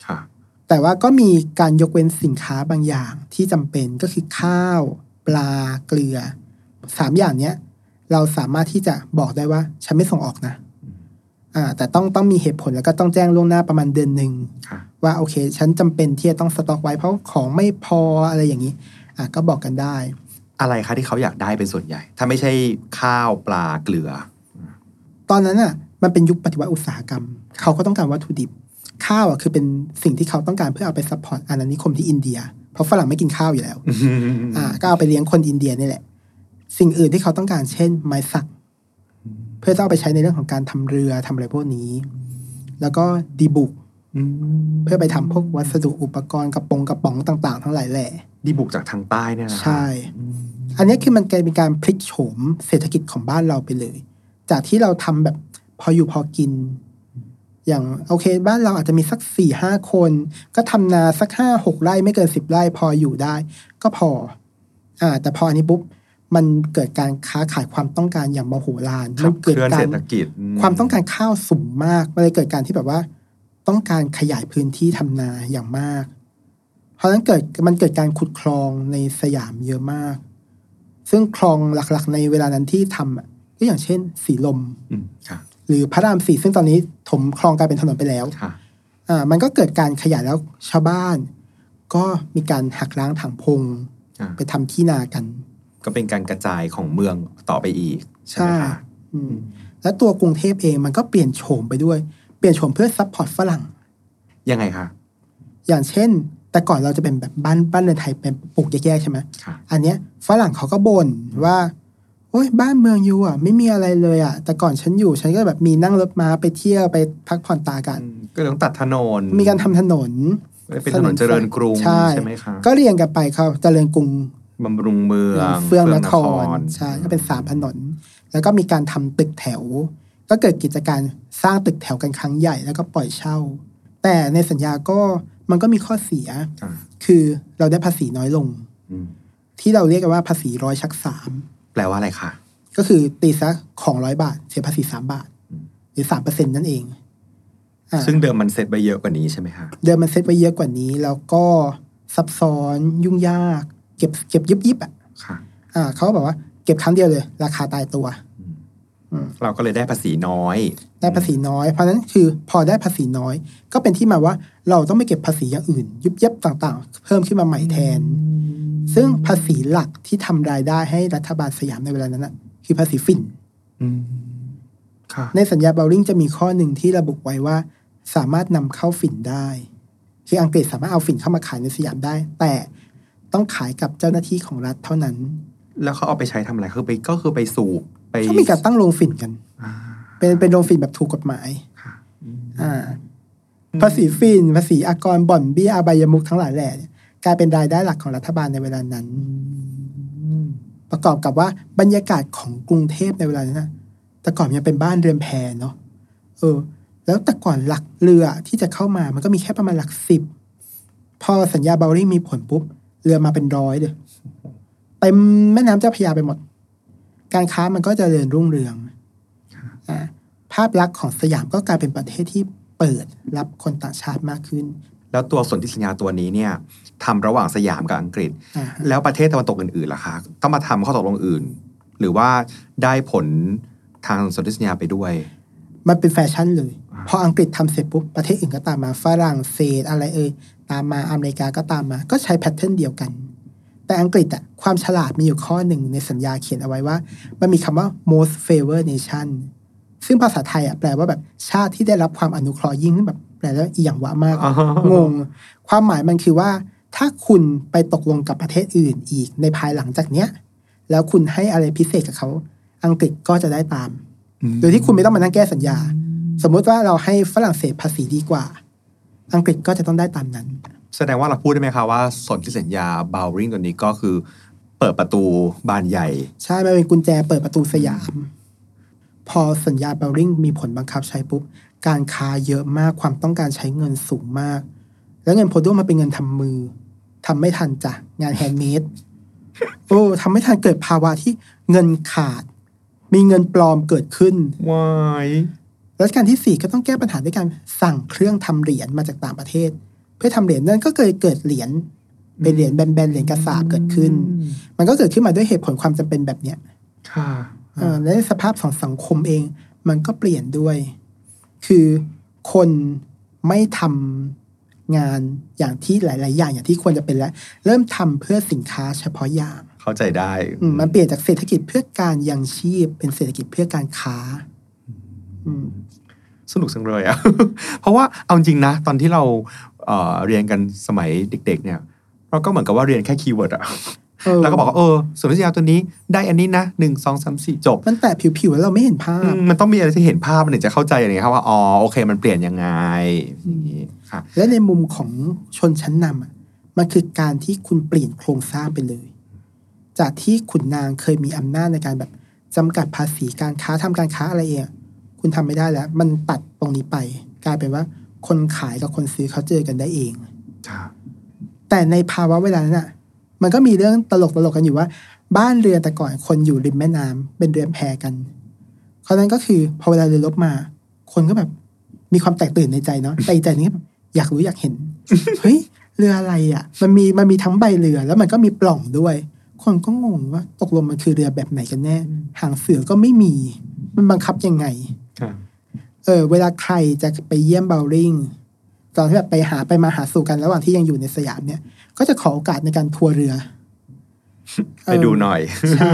ค่ะ แต่ว่าก็มีการยกเว้นสินค้าบางอย่างที่จำเป็นก็คือข้าว ปลาเกลือสามอย่างเนี้ย เราสามารถที่จะบอกได้ว่า ฉันไม่ส่งออกนะ อ่า แต่ต้องต้องมีเหตุผลแล้วก็ต้องแจ้งล่วงหน้าประมาณเดือนหนึ่งค่ะ ว่าโอเค ฉันจำเป็นที่จะต้องสต็อกไว้เพราะของไม่พออะไรอย่างนี้อะก็บอกกันได้ อะไรคะที่เขาอยากได้เป็นส่วนใหญ่ ถ้าไม่ใช่ข้าวปลาเกลือ ตอนนั้นอะ มันเป็นยุคปฏิวัติอุตสาหกรรม เขาก็ต้องการวัตถุดิบ ข้าวอะคือเป็นสิ่งที่เขาต้องการเพื่อเอาไป support อาณานิคมที่อินเดีย เพราะฝรั่งไม่กินข้าวอยู่แล้วอ่าก็เอาไปเลี้ยงคนอินเดียนี่แหละ สิ่งอื่นที่เขาต้องการเช่น ไม้สัก เพื่อจะเอาไปใช้ในเรื่องของการทำเรือทำอะไรพวกนี้ แล้วก็ดีบุก เพื่อไปทำพวกวัสดุอุปกรณ์กระปงกระป๋องต่างๆ ทั้งหลายแหล่ดีบุกจากทางใต้เนี่ยนะคะใช่ อันนี้คือมันกลายเป็นการพลิกโฉมเศรษฐกิจของบ้านเราไปเลย จากที่เราทำแบบพออยู่พอกิน อย่างโอเค บ้านเราอาจจะมีสักสี่ห้าคน ก็ทำนาสักห้าหกไร่ไม่เกินสิบไร่พออยู่ได้ ก็พอ อ่า แต่พออันนี้ปุ๊บมันเกิดการค้าขายความต้องการอย่างมโหฬารขัมับเกิดเคลื่อนกาเศรรษฐกิจความต้องการข้าวสูงมาก มันเลยเกิดการที่แบบว่า ต้องการขยายพื้นที่ทำนาอย่างมาก เพราะฉะนั้นเกิดมันเกิดการขุดคลองในสยามเยอะมาก ซึ่งคลองหลักๆ ในเวลานั้นที่ทำอะก็อย่างเช่น สีลมอืมค่ะหรือพระรามสี่ซึ่งตอนนี้ถมคลองกลายเป็นถนนไปแล้วค่ะอ่ามันก็เกิดการขยายแล้วชาวบ้าน ก็มีการหักร้างถางพงอ่าไปทำที่นากัน ก็เป็นการกระจายของเมืองต่อไปอีก ใช่ไหมคะอืมแล้วตัวกรุงเทพเองมันก็เปลี่ยนโฉมไปด้วยเป ลี่ยนโฉมเพื่อ support ฝรั่ง ยังไงคะอย่างเช่น แต่ก่อนเราจะเป็นแบบบ้านบ้านเรือนไทยเป็นปลูกแยกๆใช่ไหมค่ะอันเนี้ยฝรั่งเขาก็บ่นว่าโอ้ยบ้านเมืองอยู่อะ ไม่มีอะไรเลยอะ แต่ก่อนฉันอยู่ฉันก็แบบมีนั่งรถม้าไปเที่ยวไปพักผ่อนตากัน ก็เลยต้องตัดถนน มีการทำถนนเป็นถนนเจริญกรุงใช่ใช่ไหมคะก็เรียงกันไปเขาเจริญกรุงบำรุงเมืองเฟื่องนครใช่ก็เป็นสามถนน แล้วก็มีการทำตึกแถว ก็เกิดกิจการสร้างตึกแถวกันครั้งใหญ่แล้วก็ปล่อยเช่า แต่ในสัญญาก็มันก็มีข้อเสียอ่าคือเราได้ภาษีน้อยลงอืมที่เราเรียกกันว่าภาษีร้อยชักสามแปลว่าอะไรคะก็คือตีซะของร้อยบาท เสียภาษีสามบาท หรือสามเปอร์เซ็นนั่นเองอ่าซึ่งเดิมมันเซตไปเยอะกว่านี้ใช่ไหมคะเดิมมันเซ็ตไว้เยอะกว่านี้ แล้วก็ซับซ้อนยุ่งยาก เก็บเก็บยิบยิบอะค่ะอ่าเขาก็บอกว่า เก็บครั้งเดียวเลย ราคาตายตัว เราก็เลยได้ภาษีน้อย ได้ภาษีน้อย เพราะฉะนั้นคือพอได้ภาษีน้อย ก็เป็นที่มาว่าเราต้องไม่เก็บภาษีอย่างอื่น ยุบยับต่างๆ เพิ่มขึ้นมาใหม่แทน ซึ่งภาษีหลักที่ทำรายได้ให้รัฐบาลสยามในเวลานั้นนะคือภาษีฝิ่นอืมค่ะในสัญญาเบลลิงจะมีข้อหนึ่งที่ระบุไว้ว่า สามารถนำเข้าฝิ่นได้ คืออังกฤษสามารถเอาฝิ่นเข้ามาขายในสยามได้ แต่ต้องขายกับเจ้าหน้าที่ของรัฐเท่านั้น แล้วเขาเอาไปใช้ทำอะไรคือไปก็คือไปสูบ ไปเขามีการตั้งโรงฝิ่นกันอ่าเป็นเป็นโรงฝิ่นแบบถูกกฎหมายค่ะอ่าภาษีฝิ่นภาษีอากรบ่อนเบี้ยอบายมุกทั้งหลายแหล่เนี่ยกลายเป็นรายได้หลักของรัฐบาลในเวลานั้นประกอบกับว่าบรรยากาศของกรุงเทพในเวลานั้นนะแต่ก่อนยังเป็นบ้านเรือนแพเนาะเออ แล้วแต่ก่อนหลักเรือที่จะเข้ามามันก็มีแค่ประมาณหลักสิบพอสัญญาเบลลิงมีผลปุ๊บ เรือมาเป็นร้อยเลยเต็มแม่น้ำเจ้าพระยาไปหมด การค้ามันก็จเจริญรุ่งเรืองอ่าภาพลักษณ์ของสยามก็กลายเป็นประเทศที่เปิดรับคนต่างชาติมากขึ้น แล้วตัวสนธิสัญญาตัวนี้เนี่ยทำระหว่างสยามกับอังกฤษอ่าแล้วประเทศตะวันตกอื่นๆล่ะคะต้องมาทำข้อตกลงอื่น หรือว่าได้ผลทางสนธิสัญญาไปด้วย มันเป็นแฟชั่นเลยอ่าพออังกฤษทำเสร็จปุ๊บประเทศอื่นก็ตามมาฝรั่งเศสอะไรเอ่ยตามมาอเมริกาก็ตามมา ก็ใช้แพทเทิร์นเดียวกัน แต่อังกฤษอะความฉลาดมีอยู่ข้อหนึ่งในสัญญาเขียนเอาไว้ว่า มันมีคำว่า most favor nation ซึ่งภาษาไทยอะแปลว่าแบบชาติที่ได้รับความอนุเคราะห์ยิ่งแบบแปลแล้วอีหยังวะมากอ๋องง ความหมายมันคือว่า ถ้าคุณไปตกลงกับประเทศอื่นอีกในภายหลังจากเนี้ย แล้วคุณให้อะไรพิเศษกับเขาอังกฤษก็จะได้ตาม โดยที่คุณไม่ต้องมานั่งแก้สัญญา สมมุติว่าเราให้ฝรั่งเศสภาษีดีกว่า อังกฤษก็จะต้องได้ตามนั้น แสดงว่าเราพูดได้ไหมคะว่าสนธิสัญญาบาวริงตัวนี้ก็คือ เปิดประตูบานใหญ่ ใช่มันเป็นกุญแจเปิดประตูสยาม พอสัญญาเบาว์ริงมีผลบังคับใช้ปุ๊บ การค้าเยอะมากความต้องการใช้เงินสูงมาก แล้วเงินพดด้วงมันเป็นเงินทำมือทำไม่ทันจ้ะงาน handmade โอ้ทำไม่ทันเกิดภาวะที่เงินขาด มีเงินปลอมเกิดขึ้นวายรัชกาลที่สี่ก็ต้องแก้ปัญหาด้วยการสั่งเครื่องทำเหรียญมาจากต่างประเทศ เพื่อทำเหรียญนั่นก็เกิดเกิดเหรียญเป็นเหรียญแบนๆเหรียญกระสาบเกิดขึ้น มันก็เกิดขึ้นมาด้วยเหตุผลความจำเป็นแบบเนี้ยค่ะเออและสภาพของสังคมเอง มันก็เปลี่ยนด้วย คือคนไม่ทำงานอย่างที่หลาย ๆ อย่างอย่างที่ควรจะเป็นแล้ว เริ่มทำเพื่อสินค้าเฉพาะอย่าง เข้าใจได้อืมมันเปลี่ยนจากเศรษฐกิจเพื่อการยังชีพ เป็นเศรษฐกิจเพื่อการค้าอืมสนุกจังเลยอะเพราะว่าเอาจริงนะ ตอนที่เรา เอ่อเรียนกันสมัยเด็ก ๆ เนี่ยเราก็เหมือนกับว่าเรียนแค่ keyword อะเออแล้วก็บอกว่าเออสนธิสัญญาตัวนี้ได้อันนี้นะหนึ่งสองสามสี่จบ มันแต่ผิวๆแล้วเราไม่เห็นภาอืพมมันต้องมีอะไรที่เห็นภาพมันถึงจะเข้าใจอะไรอย่างเงี้ยครับว่าอ๋อโอเค มันเปลี่ยนยังไงอย่างงี้ค่ะและในมุมของชนชั้นนำอะมันคือการที่คุณเปลี่ยนโครงสร้างไปเลย จากที่ขุนนางเคยมีอำนาจในการแบบจำกัดภาษีการค้าทำการค้าอะไรเองอะคุณทำไม่ได้แล้ว มันตัดตรงนี้ไป กลายเป็นว่า คนขายกับคนซื้อเขาเจอกันได้เองค่ะแต่ในภาวะเวลานั้นอะ มันก็มีเรื่องตลกตลกๆกันอยู่ว่า บ้านเรือนแต่ก่อนคนอยู่ริมแม่น้ำเป็นเรือนแพกันเพราะฉะนั้นก็คือพอเวลาเรือรบมา คนก็แบบมีความแตกตื่นในใจเนาะแต่อีกใจหนึงก็แบบอยากรู้อยากเห็นเฮ้ยเรืออะไรอะ มันมีมันมีทั้งใบเรือ แล้วมันก็มีปล่องด้วย คนก็งงว่า ตกลงมันคือเรือแบบไหนกันแน่ หางเสือก็ไม่มี มันบังคับยังไงค่ะ เออ เวลาใครจะไปเยี่ยมเบลลิงตอนที่แบบไปหาไปมาหาสู่กันระหว่างที่ยังอยู่ในสยามเนี่ย ก็จะขอโอกาสในการทัวร์เรือ ไปดูหน่อย ใช่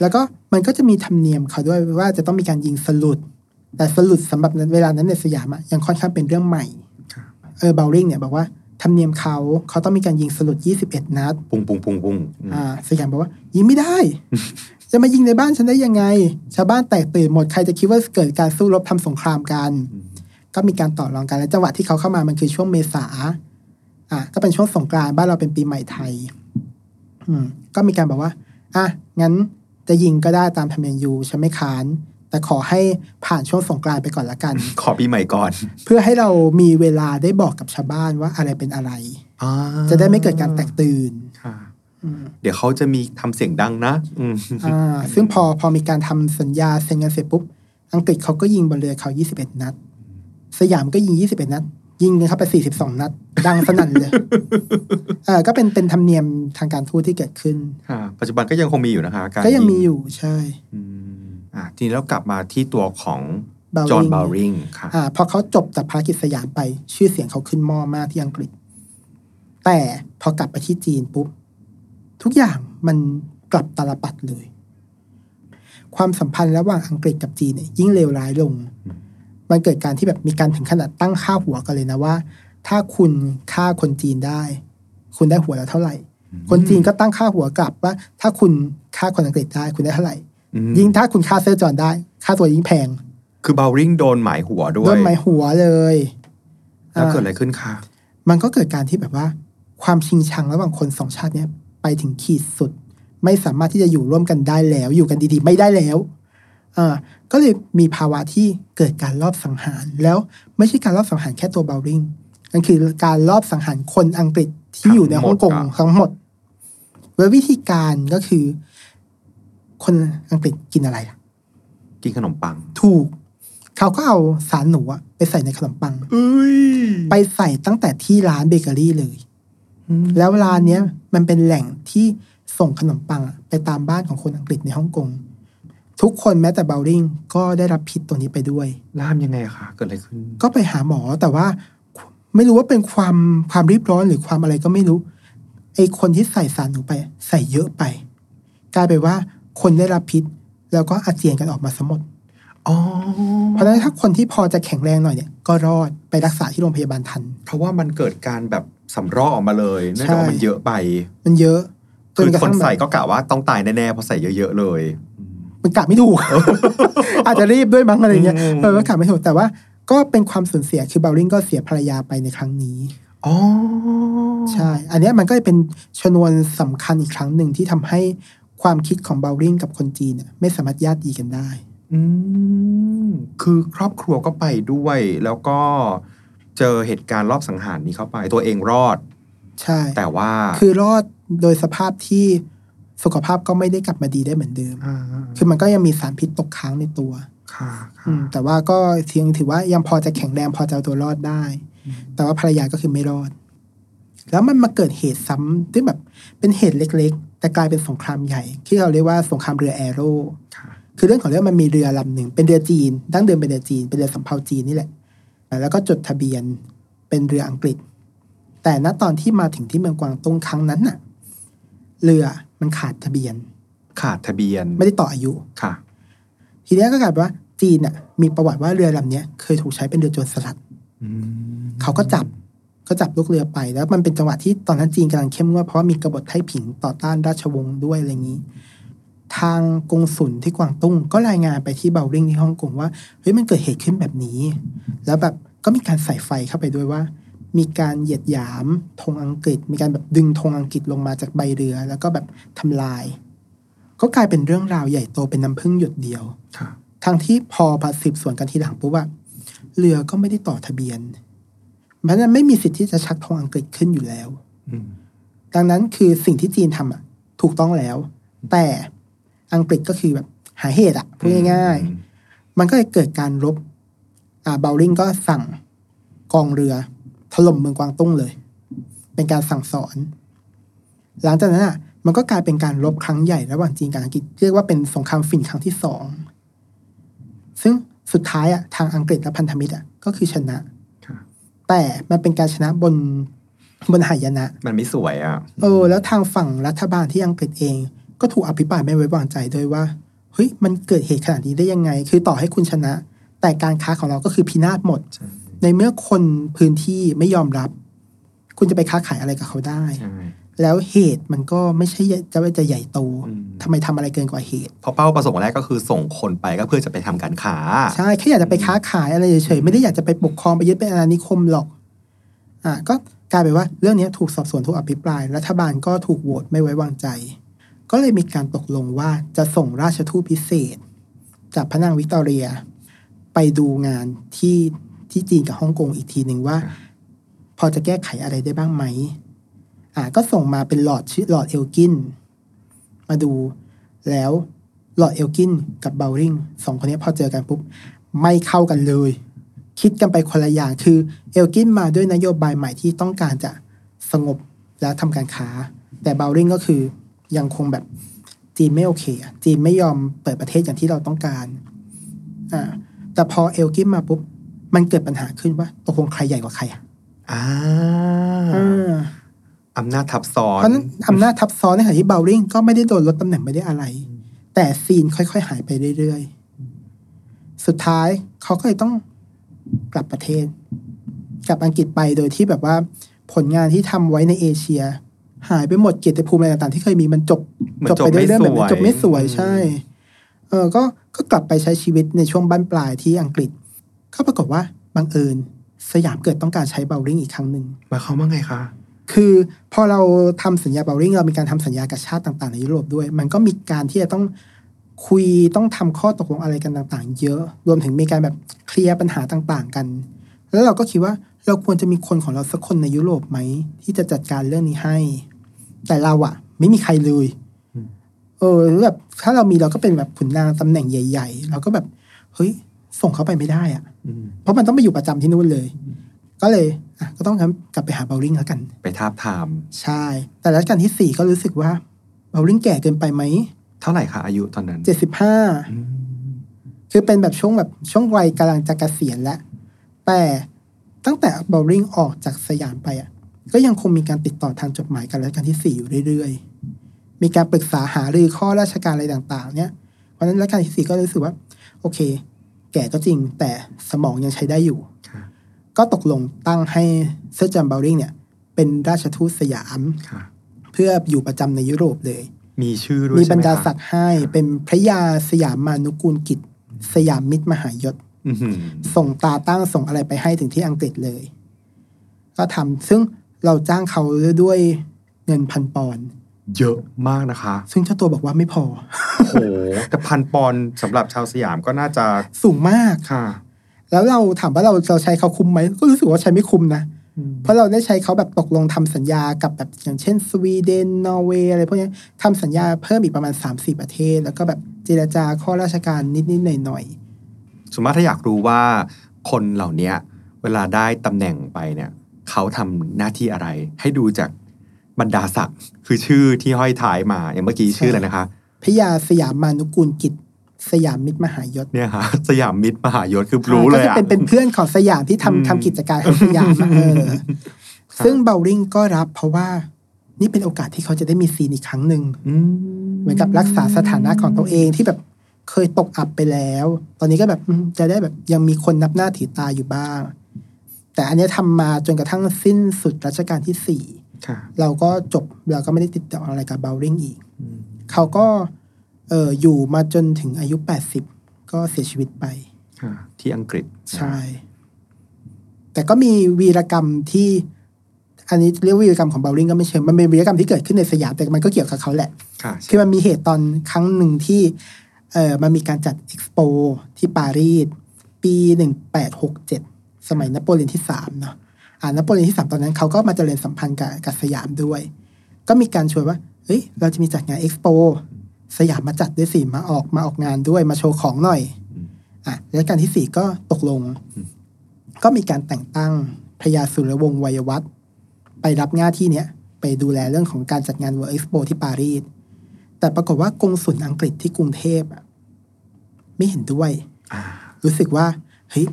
แล้วก็มันก็จะมีธรรมเนียมเขาด้วยว่าจะต้องมีการยิงสลุด แต่สลุดสำหรับเวลานั้นในสยามอะยังค่อนข้างเป็นเรื่องใหม่ครับเออเบลลิงเนี่ยบอกว่าธรรมเนียมเขาเขาต้องมีการยิงสลุด 21 นัด ปุ้งปุ้งปุ้งปุ้งอืมอ่า สยามบอกว่า ยิงไม่ได้ จะมายิงในบ้านฉันได้ยังไง ชาวบ้านแตกตื่นหมดใครจะคิดว่าเกิดการสู้รบทำสงครามกัน ก็มีการต่อรองกันและจังหวะที่เขาเข้ามามันคือช่วงเมษาอะก็เป็นช่วงสงกรานต์บ้านเราเป็นปีใหม่ไทย อืม ก็มีการบอกว่า อะงั้นจะยิงก็ได้ตามธรรมเนียมยูฉันไม่ค้าน แต่ขอให้ผ่านช่วงสงกรานต์ไปก่อนละกัน ขอปีใหม่ก่อน เพื่อให้เรามีเวลาได้บอกกับชาวบ้านว่าอะไรเป็นอะไรอ่าจะได้ไม่เกิดการแตกตื่นค่ะอืม เดี๋ยวเขาจะมีทำเสียงดังนะอืมอ่าซึ่งพอพอมีการทำสัญญาเซ็นกันเสร็จปุ๊บ อังกฤษเขาก็ยิงบนเรือเขา21 นัด สยามก็ยิง 21 นัด ยิงกันเข้าไป 42 นัด ดังสนั่นเลยเออก็เป็นเป็นธรรมเนียมทางการทูตที่เกิดขึ้นค่ะปัจจุบันก็ยังคงมีอยู่นะคะการก็ยังมีอยู่ใช่อืมอ่าทีนี้เรากลับมาที่ตัวของ Bowring จอห์นบาวริงค่ะอ่าพอเขาจบจากภารกิจสยามไป ชื่อเสียงเขาขึ้นหม้อมากที่อังกฤษ แต่พอกลับไปที่จีนปุ๊บ ทุกอย่างมันกลับตาลปัดเลย ความสัมพันธ์ระหว่างอังกฤษกับจีนเนี่ยยิ่งเลวร้ายลง มันเกิดการที่แบบมีการถึงขนาดตั้งค่าหัวกันเลยนะว่า ถ้าคุณฆ่าคนจีนได้ คุณได้หัวละเท่าไหร่ คนจีนก็ตั้งค่าหัวกลับว่า ถ้าคุณฆ่าคนอังกฤษได้คุณได้เท่าไหร่อืมยิ่งถ้าคุณฆ่าเซอร์จอห์นได้ ค่าตัวยิ่งแพง คือบาวริงโดนหมายหัวด้วโดยนหมายหัวเลยแล้วเกิดอ่าอะไรขึ้นคะมันก็เกิดการที่แบบว่า ความชิงชังระหว่างคนสองชาติเนี้ย ไปถึงขีดสุด ไม่สามารถที่จะอยู่ร่วมกันได้แล้ว อยู่กันดีๆ ไม่ได้แล้วอ่าก็เลยมีภาวะที่เกิดการลอบสังหาร แล้วไม่ใช่การลอบสังหารแค่ตัวเบลลิงนั่นคือการลอบสังหารคนอังกฤษที่อยู่ในฮ่องกงทั้งหมดโดยวิธีการก็คือ คนอังกฤษกินอะไรอะกินขนมปัง ถูก เขาก็เอาสารหนูอะไปใส่ในขนมปังเอ้ยไปใส่ตั้งแต่ที่ร้านเบเกอรี่เลย แล้วร้านเนี้ยมันเป็นแหล่งที่ส่งขนมปังอะไปตามบ้านของคนอังกฤษในฮ่องกงทุกคนแม้แต่เบลลิงก็ได้รับพิษตัวนี้ไปด้วยล่ามยังไงคะเกิดอะไรขึ้น ก็ไปหาหมอแต่ว่า ไม่รู้ว่าเป็นความความรีบร้อนหรือความอะไรก็ไม่รู้ไอ้คนที่ใส่สารหนูไป ใส่เยอะไป กลายเป็นว่าคนได้รับพิษ แล้วก็อาเจียนกันออกมาสมดอ๋อเพราะฉะนั้นถ้าคนที่พอจะแข็งแรงหน่อยเนี่ยก็รอดไปรักษาที่โรงพยาบาลทัน เพราะว่ามันเกิดการแบบ สำรอกออกมาเลยเนื่องจากว่ามันเยอะไป มันเยอะจคือนกระคนทั่งแบบใส่ก็กะว่าต้องตายแน่ๆเพราะใส่เยอะๆเลย มันกะไม่ถูก อาจจะรีบด้วยมั้งอะไรเงี้ยอืมเออก็กะไม่ถูกแต่ว่าก็เป็นความสูญเสียคือเบลลิงก็เสียภรรยาไปในครั้งนี้อ๋อใช่ อันเนี้ยมันก็เป็นชนวนสำคัญอีกครั้งหนึ่งที่ทำให้ความคิดของเบลลิงกับคนจีนเนี่ยไม่สามารถญาติดีกันได้ อืมคือครอบครัวก็ไปด้วยแล้วก็ เจอเหตุการณ์รอบสังหารนี้เข้าไป ตัวเองรอด ใช่ แต่ว่าคือรอดโดยสภาพที่สุขภาพก็ไม่ได้กลับมาดีได้เหมือนเดิมอ่าคือมันก็ยังมีสารพิษตกค้างในตัว ค่ะอืมแต่ว่าก็เทียงถือว่ายังพอจะแข็งแรงพอจะเอาตัวรอดได้ แต่ว่าภรรยาก็คือไม่รอด แล้วมันมาเกิดเหตุซ้ำที่แบบเป็นเหตุเล็ก ๆ แต่กลายเป็นสงครามใหญ่ ที่เราเรียกว่าสงครามเรือแอโร่ค่ะคือเรื่องของเรื่องมันมีเรือลำหนึ่งเป็นเรือจีน ดั้งเดิมเป็นเรือจีน เป็นเรือสำเภาจีนนี่แหละ แล้วก็จดทะเบียนเป็นเรืออังกฤษ แต่ณตอนที่มาถึงที่เมืองกวางตุ้งครั้งนั้นน่ะ เรือมันขาดทะเบียน ขาดทะเบียนไม่ได้ต่ออายุค่ะ ทีนี้ก็กลายเป็นว่าจีนน่ะ มีประวัติว่าเรือลำเนี้ยเคยถูกใช้เป็นเรือโจรสลัดอืมเขาก็จับก็จับลูกเรือไปแล้วมันเป็นจังหวะที่ตอนนั้นจีนกำลังเข้มงวดเพราะว่ามีกบฏไต้ผิงต่อต้านราชวงศ์ด้วยอะไรอย่างนี้ ทางกงสุลที่กวางตุ้ง ก็รายงานไปที่เบลริงที่ฮ่องกงว่าเฮ้ยมันเกิดเหตุขึ้นแบบนี้ แล้วแบบก็มีการใส่ไฟเข้าไปด้วยว่า มีการเหยียดหยามธงอังกฤษ มีการแบบดึงธงอังกฤษลงมาจากใบเรือ แล้วก็แบบทำลาย ก็กลายเป็นเรื่องราวใหญ่โตเป็นน้ำพึ่งหยดเดียวค่ะทางที่พอพาสืบสวนกันทีหลังปุ๊บว่าเรือก็ไม่ได้ต่อทะเบียนเพราะฉะนั้นไม่มีสิทธิ์ที่จะชักธงอังกฤษขึ้นอยู่แล้วอืมดังนั้นคือสิ่งที่จีนทำอะ ถูกต้องแล้ว แต่ อังกฤษก็คือแบบหาเหตุอะพูดง่ายๆ มันก็เลยเกิดการรบ อ่าเบลลิงก็สั่งกองเรือถล่มเมืองกวางตุ้งเลย เป็นการสั่งสอน หลังจากนั้นอะ มันก็กลายเป็นการรบครั้งใหญ่ระหว่างจีนกับอังกฤษเรียกว่าเป็นสงครามฝิ่นครั้งที่สองซึ่งสุดท้ายอะทางอังกฤษและพันธมิตรอะก็คือชนะค่ะแต่มันเป็นการชนะบนบนหายนะ มันไม่สวยอะเออแล้วทางฝั่งรัฐบาลที่อังกฤษเอง ก็ถูกอภิปรายไม่ไว้วางใจด้วยว่าเฮ้ยมันเกิดเหตุขนาดนี้ได้ยังไง คือต่อให้คุณชนะ แต่การค้าของเราก็คือพินาศหมดใช่ในเมื่อคนพื้นที่ไม่ยอมรับ คุณจะไปค้าขายอะไรกับเขาได้ใช่แล้วเหตุมันก็ไม่ใช่จะว่าจะใหญ่โตอืมทำไมทำอะไรเกินกว่าเหตุเพราะเป้าประสงค์แรกก็คือส่งคนไปก็เพื่อจะไปทำการค้า ใช่แค่อยากจะไปค้าขายอะไรเฉยๆไม่ได้อยากจะไปปกครองไปยึดเป็นอาณานิคมหรอก อะก็กลายเป็นว่าเรื่องนี้ถูกสอบสวนถูกอภิปราย รัฐบาลก็ถูกโหวตไม่ไว้วางใจ ก็เลยมีการตกลงว่าจะส่งราชทูตพิเศษ จากพระนางวิกตอเรีย ไปดูงานที่ที่จีนกับฮ่องกงอีกทีหนึ่งว่าครับพอจะแก้ไขอะไรได้บ้างไหมอ่าก็ส่งมาเป็นหลอดชื่อหลอดเอลกิน มาดูแล้วหลอดเอลกินกับเบลริงสองคนนี้พอเจอกันปุ๊บไม่เข้ากันเลย คิดกันไปคนละอย่างคือเอลกินมาด้วยนโยบายใหม่ที่ต้องการจะสงบและทำการค้า แต่เบลริงก็คือ ยังคงแบบจีนไม่โอเคอะจีนไม่ยอมเปิดประเทศอย่างที่เราต้องการ อ่า แต่พอเอลกินมาปุ๊บ มันเกิดปัญหาขึ้นว่าตกลงใครใหญ่กว่าใครอะอ่าอ่าอำนาจทับซ้อนเพราะฉะนั้นอำนาจทับซ้อนในขณะที่เบลลิงก็ไม่ได้โดนลดตำแหน่งไม่ได้อะไร แต่ซีนค่อยๆ หายไปเรื่อยๆ สุดท้ายเขาก็เลยต้องกลับประเทศ กลับอังกฤษไปโดยที่แบบว่าผลงานที่ทำไว้ในเอเชีย หายไปหมดเกียรติภูมิอะไรต่างๆ ที่เคยมีมันจบมันจบไปด้วยเรื่องแบบนี้ไม่สวยจบไม่สวยอืมใช่ เออก็ก็กลับไปใช้ชีวิตในช่วงบ้านปลายที่อังกฤษ ก็ปรากฏว่าบังเอิญสยามเกิดต้องการใช้เบลลิงอีกครั้งหนึ่งหมายความว่าไงคะคือพอเราทำสัญญาเบลลิงเรามีการทำสัญญากับชาติต่างๆ ในยุโรปด้วย มันก็มีการที่จะต้องคุยต้องทำข้อตกลงอะไรกันต่างๆ เยอะ รวมถึงมีการแบบเคลียร์ปัญหาต่างๆ กัน แล้วเราก็คิดว่าเราควรจะมีคนของเราสักคนในยุโรปไหม ที่จะจัดการเรื่องนี้ให้ แต่เราอะไม่มีใครเลยเออหรือแบบถ้าเรามีเราก็เป็นแบบขุนนางตำแหน่งใหญ่ ๆ เราก็แบบเฮ้ยส่งเขาไปไม่ได้อะอืมเพราะมันต้องไปอยู่ประจำที่นู่นเลย ก็เลยอะก็ต้องงั้นกลับไปหาเบลลิงแล้วกัน ไปทาบทาม ใช่ แต่รัชกาลที่สี่ก็รู้สึกว่าเบลลิงแก่เกินไปไหม เท่าไหร่คะอายุตอนนั้นเจ็ดสิบห้าอืมคือเป็นแบบช่วงแบบช่วงวัยกำลังจะเกษียณแล้วแต่ตั้งแต่เบาว์ริงออกจากสยามไปอะ ก็ยังคงมีการติดต่อทางจดหมายกับรัชกาลที่สี่อยู่เรื่อยๆ มีการปรึกษาหารือข้อราชการอะไรต่างๆ เนี่ย เพราะฉะนั้นรัชกาลที่สี่ก็รู้สึกว่า โอเค แก่ก็จริงแต่สมองยังใช้ได้อยู่ค่ะก็ตกลงตั้งให้เซอร์จอห์น เบาว์ริงเนี่ย เป็นราชทูตสยามค่ะเพื่ออยู่ประจำในยุโรปเลย มีชื่อด้วยมีใช่บรไหมรดาคะศักดิ์ให้เป็นพระยาสยามมานุกูลกิจ สยามมิตรมหายศอื้อหือส่งตาตั้งส่งอะไรไปให้ถึงที่อังกฤษเลย ก็ทำซึ่ง เราจ้างเขาด้วยเงินพันปอนด์เยอะมากนะคะ ซึ่งเจ้าตัวบอกว่าไม่พอโอ้โหแต่พันปอนด์สำหรับชาวสยามก็น่าจะสูงมากค่ะ แล้วเราถามว่าเราเราใช้เขาคุ้มไหมก็รู้สึกว่าใช้ไม่คุ้มนะเพราะเราได้ใช้เขาแบบตกลงทำสัญญากับแบบอย่างเช่น สวีเดนนอร์เวย์อะไรพวกเนี้ยทำสัญญาเพิ่มอีกประมาณ3-4ประเทศ แล้วก็แบบเจรจาข้อราชการนิดๆหน่อยสมมติถ้าอยากรู้ว่าคนเหล่าเนี้ยเวลาได้ตำแหน่งไปเนี่ย เขาทำหน้าที่อะไร ให้ดูจากบรรดาศักดิ์คือชื่อที่ห้อยท้ายมาอย่างเมื่อกี้ชื่ออะไรนะคะๆพระยาสยามมานุกูลกิจสยามมิตรมหายศเนี่ยค่ะสยามมิตรมหายศคือรู้เลยก็อะคือเป็นเป็นเพื่อนของสยามที่ทำอืมทำกิจการของสยามอะเออซึ่งเบลลิงก็รับเพราะว่านี่เป็นโอกาสที่เขาจะได้มีซีนอีกครั้งหนึ่งอืมเหมือนกับรักษาสถานะของตัวเองที่แบบเคยตกอับไปแล้ว ตอนนี้ก็แบบอืมจะได้แบบยังมีคนนับหน้าถือตาอยู่บ้าง แต่อันเนี้ยทำมาจนกระทั่งสิ้นสุดรัชกาลที่สี่ค่ะเราก็จบเราก็ไม่ได้ติดต่ออะไรกับเบลลิงอีกอืมเขาก็เอออยู่มาจนถึงอายุ80ก็เสียชีวิตไปค่ะที่อังกฤษใช่ แต่ก็มีวีรกรรมที่อันนี้เรียกว่าวีรกรรมของเบาว์ริงก็ไม่เชิงมันเป็นวีรกรรมที่เกิดขึ้นในสยามแต่มันก็เกี่ยวกับเขาแหละค่ะคือมันมีเหตุตอนครั้งหนึ่งที่เออมันมีการจัดเอ็กซ์โปที่ปารีสปีหนึ่งแปดหกเจ็ด สมัยนโปเลียนที่สามเนาะอ่านโปเลียนที่สามตอนนั้นเขาก็มาเจริญสัมพันธ์กับกับสยามด้วย ก็มีการชวนว่าเฮ้ยเราจะมีจัดงานเอ็กซ์โปสยามมาจัดด้วยสิมาออกมาออกงานด้วยมาโชว์ของหน่อยอืมอะรัชกาลที่สี่ก็ตกลงอืมก็มีการแต่งตั้งพระยาสุรวงศ์วัยวัฒน์ไปรับหน้าที่เนี้ยไปดูแลเรื่องของการจัดงาน World Expo ที่ปารีสแต่ปรากฏว่ากงสุลอังกฤษที่กรุงเทพอะไม่เห็นด้วยอ่ารู้สึกว่าเฮ้ย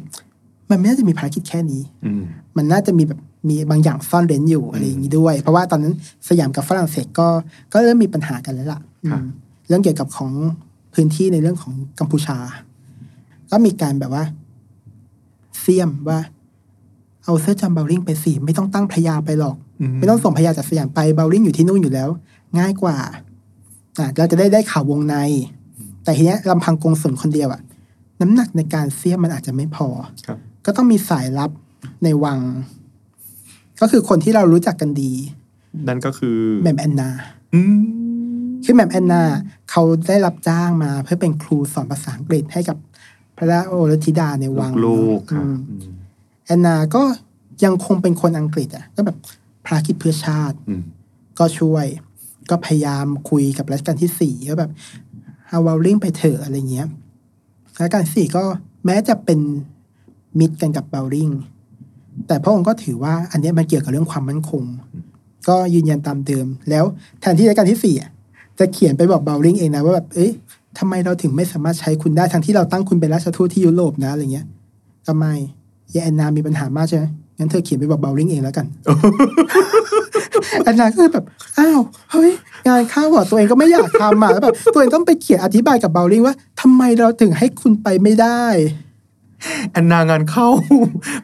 มันไม่น่าจะมีภารกิจแค่นี้อืมมันน่าจะมีแบบมีบางอย่างซ่อนเร้นอยู่อะไรอย่างนี้ด้วย เพราะว่าตอนนั้นสยามกับฝรั่งเศสก็ก็เริ่มมีปัญหากันแล้วล่ะครับอืมเรื่องเกี่ยวกับของพื้นที่ในเรื่องของกัมพูชา ก็มีการแบบว่าเสี้ยมว่า เอาเซอร์จอห์น เบาว์ริงไปสิไม่ต้องตั้งพระยาไปหรอก ไม่ต้องส่งพระยาจากสยามไปเบาว์ริงอยู่ที่นู่นอยู่แล้ว ง่ายกว่าอะเราจะได้ได้ข่าววงใน แต่ทีเนี้ยลำพังกงสุลคนเดียวอะน้ำหนักในการเสี้ยมมันอาจจะไม่พอครับ ก็ต้องมีสายลับในวัง ก็คือคนที่เรารู้จักกันดี นั่นก็คือแหม่มแอนนาอืมคือแหม่มแอนนาเขาได้รับจ้างมา เพื่อเป็นครูสอนภาษาอังกฤษให้กับพระราชโอรสธิดาในวังลูกๆค่ะอืมอืมแอนนาก็ยังคงเป็นคนอังกฤษอะ ก็แบบภารกิจเพื่อชาติอืมก็ช่วย ก็พยายามคุยกับรัชกาลที่สี่ก็แบบเอาเบาว์ริงไปเถอะอะไรเงี้ยรัชกาลที่สี่ก็แม้จะเป็น มิตรกันกับเบาว์ริงแต่พระองค์ก็ถือว่าอันนี้มันเกี่ยวกับเรื่องความมั่นคง ก็ยืนยันตามเดิม แล้วแทนที่รัชกาลที่สี่จะเขียนไปบอกเบาว์ริงเองนะว่าแบบเอ้ยทำไมเราถึงไม่สามารถใช้คุณได้ทั้งที่เราตั้งคุณเป็นราชทูตที่ยุโรปนะอะไรเงี้ยก็ไหนยายแอนนามีปัญหามากใช่ไหมงั้นเธอเขียนไปบอกเบาว์ริงเองแล้วกันแอนนาก็แบบอ้าวเฮ้ยงานข้าอะตัวเองก็ไม่อยากทำอะแล้วแบบตัวเองต้องไปเขียนอธิบายกับเบลลิงว่าทำไมเราถึงให้คุณไปไม่ได้ แอนนางานเข้า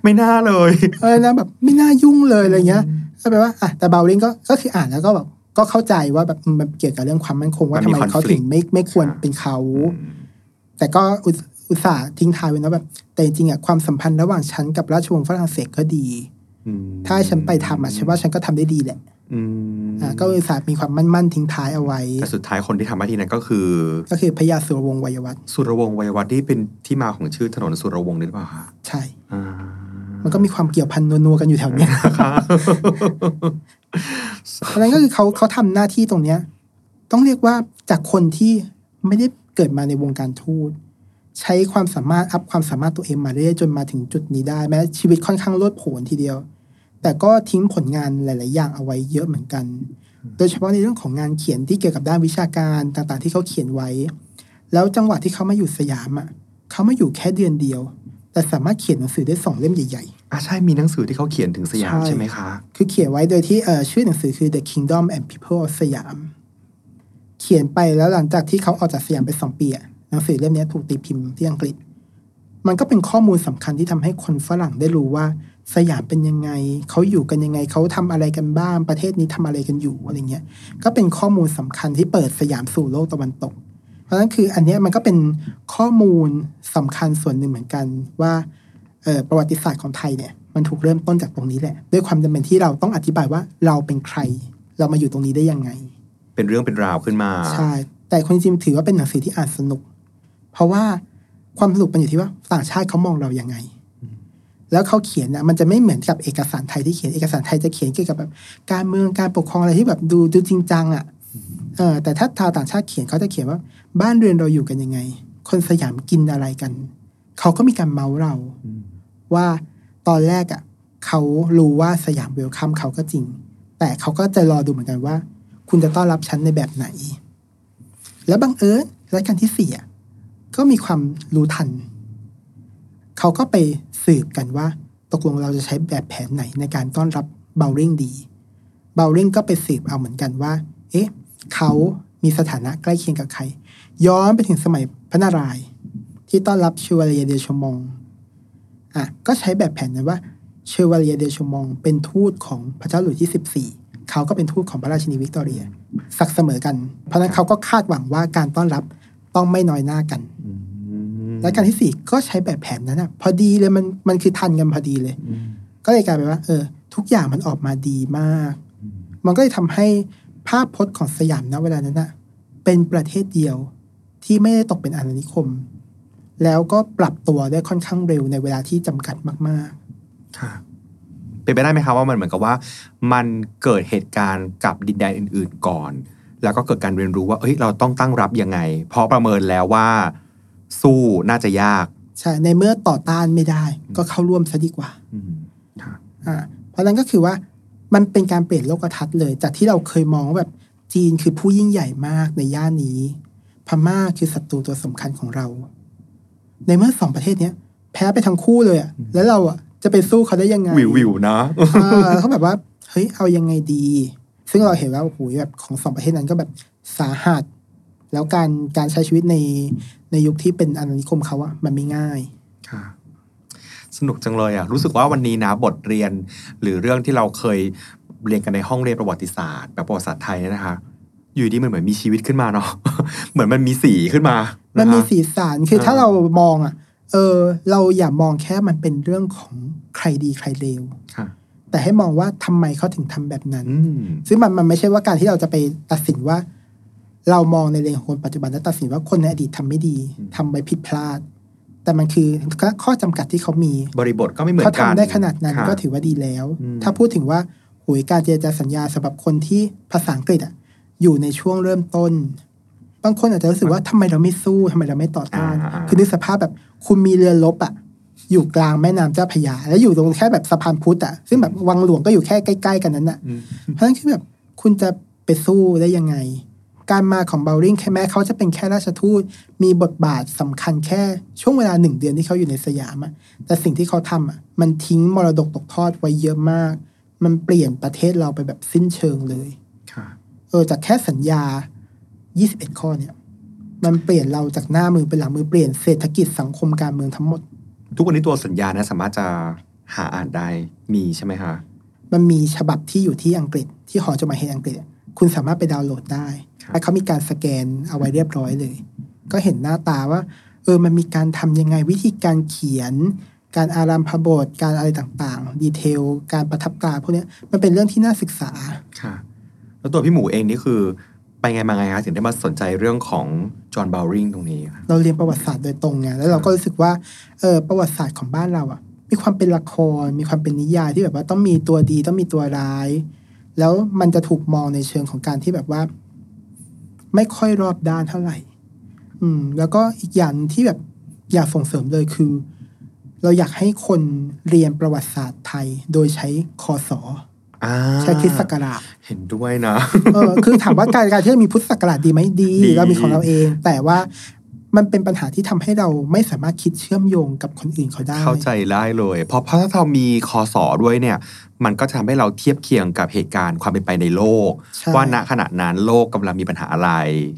ไม่น่าเลยเออนะแบบไม่น่ายุ่งเลยอะไรเงี้ยก็แปลว่าอะแต่เบลลิงก็ก็คืออ่านแล้วก็แบบก็เข้าใจว่าแบบมันเกี่ยวกับเรื่องความมั่นคงว่ามันทำมีไมเขา conflict ถึงไม่ไม่ควรใช่เป็นเขา แต่ก็อุตอุตส่าห์ทิ้งท้ายไว้นะแบบ แต่จริงๆอะความสัมพันธ์ระหว่างฉันกับราชวงศ์ฝรั่งเศสก็ดีอืมถ้าให้ฉันไปทำอะฉันว่าฉันก็ทำได้ดีแหละอืมอะ ก็อุตส่าห์มีความมั่นๆทิ้งท้ายเอาไว้ แต่สุดท้ายคนที่ทำหน้าที่นั้นก็คือ ก็คือพระยาสุรวงศ์วัยวัฒน์สุรวงศ์วัยวัฒน์ที่เป็นที่มาของชื่อถนนสุรวงศ์นี่หรือเปล่าคะใช่อ่ามันก็มีความเกี่ยวพันนัวๆกันอยู่แถวเนี้ยเพราะฉะนั้นก็คือเขาเขาทำหน้าที่ตรงเนี้ย ต้องเรียกว่าจากคนที่ไม่ได้เกิดมาในวงการทูตใช้ความสามารถอัพความสามารถตัวเองมาเรื่อยๆจนมาถึงจุดนี้ได้แม้ชีวิตค่อนข้างโลดโผนทีเดียว แต่ก็ทิ้งผลงานหลาย ๆ อย่างเอาไว้เยอะเหมือนกัน โดยเฉพาะในเรื่องของงานเขียนที่เกี่ยวกับด้านวิชาการต่างๆ ที่เขาเขียนไว้ แล้วจังหวะที่เขามาอยู่สยามอะเขามาอยู่แค่เดือนเดียว แต่สามารถเขียนหนังสือได้สองเล่มใหญ่ ๆอะใช่มีหนังสือที่เขาเขียนถึงสยามใช่ใช่ไหมคะ คือเขียนไว้โดยที่เอ่อชื่อหนังสือคือ The Kingdom and People of สยาม เขียนไปแล้วหลังจากที่เขาออกจากสยามไปสองปีอะหนังสือเล่มนี้ถูกตีพิมพ์ที่อังกฤษ มันก็เป็นข้อมูลสำคัญที่ทำให้คนฝรั่งได้รู้ว่า สยามเป็นยังไง เขาอยู่กันยังไง เขาทำอะไรกันบ้าง ประเทศนี้ทำอะไรกันอยู่อะไรเงี้ย ก็เป็นข้อมูลสำคัญที่เปิดสยามสู่โลกตะวันตก เพราะฉะนั้นคืออันเนี้ยมันก็เป็นข้อมูลสำคัญส่วนหนึ่งเหมือนกันว่าเอ่อประวัติศาสตร์ของไทยเนี่ยมันถูกเริ่มต้นจากตรงนี้แหละ ด้วยความจำเป็นที่เราต้องอธิบายว่าเราเป็นใคร เรามาอยู่ตรงนี้ได้ยังไง เป็นเรื่องเป็นราวขึ้นมาใช่แต่คนจริงๆถือว่าเป็นหนังสือที่อ่านสนุก เพราะว่าความสนุกมันอยู่ที่ว่าต่างชาติเขามองเรายังไง แล้วเขาเขียนนะมันจะไม่เหมือนกับเอกสารไทยที่เขียนเอกสารไทยจะเขียนเกี่ยวกับแบบการเมืองการปกครองอะไรที่แบบดูดูจริงจังอะ่ะเออแต่ถ้าชาวต่างชาติเขียนเขาจะเขียนว่า บ้านเรือนเราอยู่กันยังไง คนสยามกินอะไรกันเขาก็มีการเมาเรา ว่าตอนแรกอะ่ะเขารู้ว่าสยามเวลคัมเขาก็จริง แต่เขาก็จะรอดูเหมือนกันว่า คุณจะต้อนรับฉันในแบบไหน แล้วบังเอิญรัชกาลที่สี่อะก็มีความรู้ทัน เขาก็ไป สืบกันว่า ตกลงเราจะใช้แบบแผนไหนในการต้อนรับเบลริงดีเบลริงก็ไปสืบเอาเหมือนกันว่า เอ๊ะ เขามีสถานะใกล้เคียงกับใคร ย้อนไปถึงสมัยพระนารายณ์ที่ต้อนรับชวาเลียเดชมองอะก็ใช้แบบแผนนั้นว่าเชวาเลียเดชมอง เป็นทูตของพระเจ้าหลุยที่สิบสี่เขาก็เป็นทูตของพระราชินีวิกตอเรียสักเสมอกัน เพราะนั้นเขาก็คาดหวังว่าการต้อนรับต้องไม่น้อยหน้ากัน และการที่สี่ก็ใช้แบบแผนนั้นอะพอดีเลยมันมันคือทันกันพอดีเลย ก็เลยกลายเป็นว่า เออ ทุกอย่างมันออกมาดีมาก มันก็เลยทำให้ภาพพจน์ของสยามนะเวลานั้นอะเป็นประเทศเดียวที่ไม่ได้ตกเป็นอาณานิคม แล้วก็ปรับตัวได้ค่อนข้างเร็วในเวลาที่จำกัดมากค่ะเป็นไปได้ไหมครับว่ามันเหมือนกับว่า มันเกิดเหตุการณ์กับดินแดนอื่น ๆก่อน แล้วก็เกิดการเรียนรู้ว่าเอ้ยเราต้องตั้งรับยังไงเพราะประเมินแล้วว่า สู้น่าจะยากๆใช่ ในเมื่อต่อต้านไม่ได้ ก็เข้าร่วมซะดีกว่าอืมค่ะอ่า เพราะฉะนั้นก็คือว่ามันเป็นการเปลี่ยนโลกทัศน์เลย จากที่เราเคยมองว่าแบบจีนคือผู้ยิ่งใหญ่มากในย่านนี้ พม่าคือศัตรูตัวสำคัญของเรา ในเมื่อสองประเทศเนี้ยแพ้ไปทั้งคู่เลยอะแล้วเราอะจะไปสู้เขาได้ยังไงวิววิวนะอ่าเขาแบบว่าเฮ้ยเอายังไงดี ซึ่งเราเห็นว่าโอ้โหแบบของสองประเทศนั้นก็แบบสาหัส แล้วการการใช้ชีวิตในในยุคที่เป็นอาณานิคมเขาอะมันไม่ง่ายค่ะสนุกจังเลยอะรู้สึกว่าวันนี้นะบทเรียน หรือเรื่องที่เราเคยเรียนกันในห้องเรียนประวัติศาสตร์แบบประวัติศาสตร์ไทยเนี่ยนะคะ อยู่ดีมันเหมือนมีชีวิตขึ้นมาเนาะเหมือนมันมีสีขึ้นมา มันมีะคะสีสันคืออ่าถ้าเรามองอะเออ เราอย่ามองแค่มันเป็นเรื่องของใครดีใครเลวค่ะแต่ให้มองว่าทำไมเขาถึงทำแบบนั้นอืมซึ่งมันมันไม่ใช่ว่าการที่เราจะไปตัดสินว่า เรามองในเลนของคนปัจจุบันแล้วตัดสินว่าคนในอดีตทำไม่ดีทำไปผิดพลาด แต่มันคือข้อจำกัดที่เขามีบริบทก็ไม่เหมือนเขากันทำได้ขนาดนั้นค่ะก็ถือว่าดีแล้วอืมถ้าพูดถึงว่าหุยการเจรจาสัญญาสำหรับคนที่ภาษาอังกฤษอะอยู่ในช่วงเริ่มต้น บางคนอาจจะรู้สึกว่าทำไมเราไม่สู้ทำไมเราไม่ต่อต้านอ่าคือนึกสภาพแบบคุณมีเรือรบอะอยู่กลางแม่น้ำเจ้าพระยา แล้วอยู่ตรงแค่แบบสะพานพุทธอะซึ่งแบบวังหลวงก็อยู่แค่ใกล้ ๆ กันนั้นอะอืมเพราะฉะนั้นคือแบบคุณจะไปสู้ได้ยังไง การมาของเบลลิงแค่แม้เขาจะเป็นแค่ราชทูตมีบทบาทสำคัญแค่ช่วงเวลาหนึ่งเดือนที่เขาอยู่ในสยามอะแต่สิ่งที่เขาทำอะมันทิ้งมรดกตกทอดไว้เยอะมาก มันเปลี่ยนประเทศเราไปแบบสิ้นเชิงเลยค่ะเออจากแค่สัญญา 21 ข้อเนี่ย มันเปลี่ยนเราจากหน้ามือเป็นหลังมือเปลี่ยนเศรษฐกิจสังคมการเมืองทั้งหมด ทุกวันนี้ตัวสัญญานะสามารถจะหาอ่านได้มีใช่ไหมคะมันมีฉบับที่อยู่ที่อังกฤษที่หอจดหมายเหตุอังกฤษ คุณสามารถไปดาวน์โหลดได้ครับและ เขามีการสแกนเอาไว้เรียบร้อยเลย ก็เห็นหน้าตาว่า เออมันมีการทำยังไงวิธีการเขียน การอารามพบทการอะไรต่างๆ ดีเทล การประทับตราพวกเนี้ยมันเป็นเรื่องที่น่าศึกษาค่ะ แล้วตัวพี่หมูเองนี่คือไปไงมาไงคะถึงได้มาสนใจเรื่องของจอห์นบาวริงตรงนี้คะเราเรียนประวัติศาสตร์โดยตรงไงแล้วเราก็รู้สึกว่าเออประวัติศาสตร์ของบ้านเราอะ มีความเป็นละคร มีความเป็นนิยายที่แบบว่าต้องมีตัวดีต้องมีตัวร้าย แล้วมันจะถูกมองในเชิงของการที่แบบว่า ไม่ค่อยรอบด้านเท่าไหร่ อืม แล้วก็อีกอย่างที่แบบอยากส่งเสริมเลยคือ เราอยากให้คนเรียนประวัติศาสตร์ไทย โดยใช้คอสออ่าใช้คริสต์ศักราชเห็นด้วยนะเออคือถามว่าการการที่เรามีพุทธศักราชดีไหมดีดี เรามีของเราเอง แต่ว่า มันเป็นปัญหาที่ทำให้เราไม่สามารถคิดเชื่อมโยงกับคนอื่นเขาได้ เข้าใจได้เลย เพราะเพราะถ้าเรามีคอสอด้วยเนี่ย มันก็จะทำให้เราเทียบเคียงกับเหตุการณ์ความเป็นไปในโลกใช่ว่าณขณะนั้นโลกกำลังมีปัญหาอะไร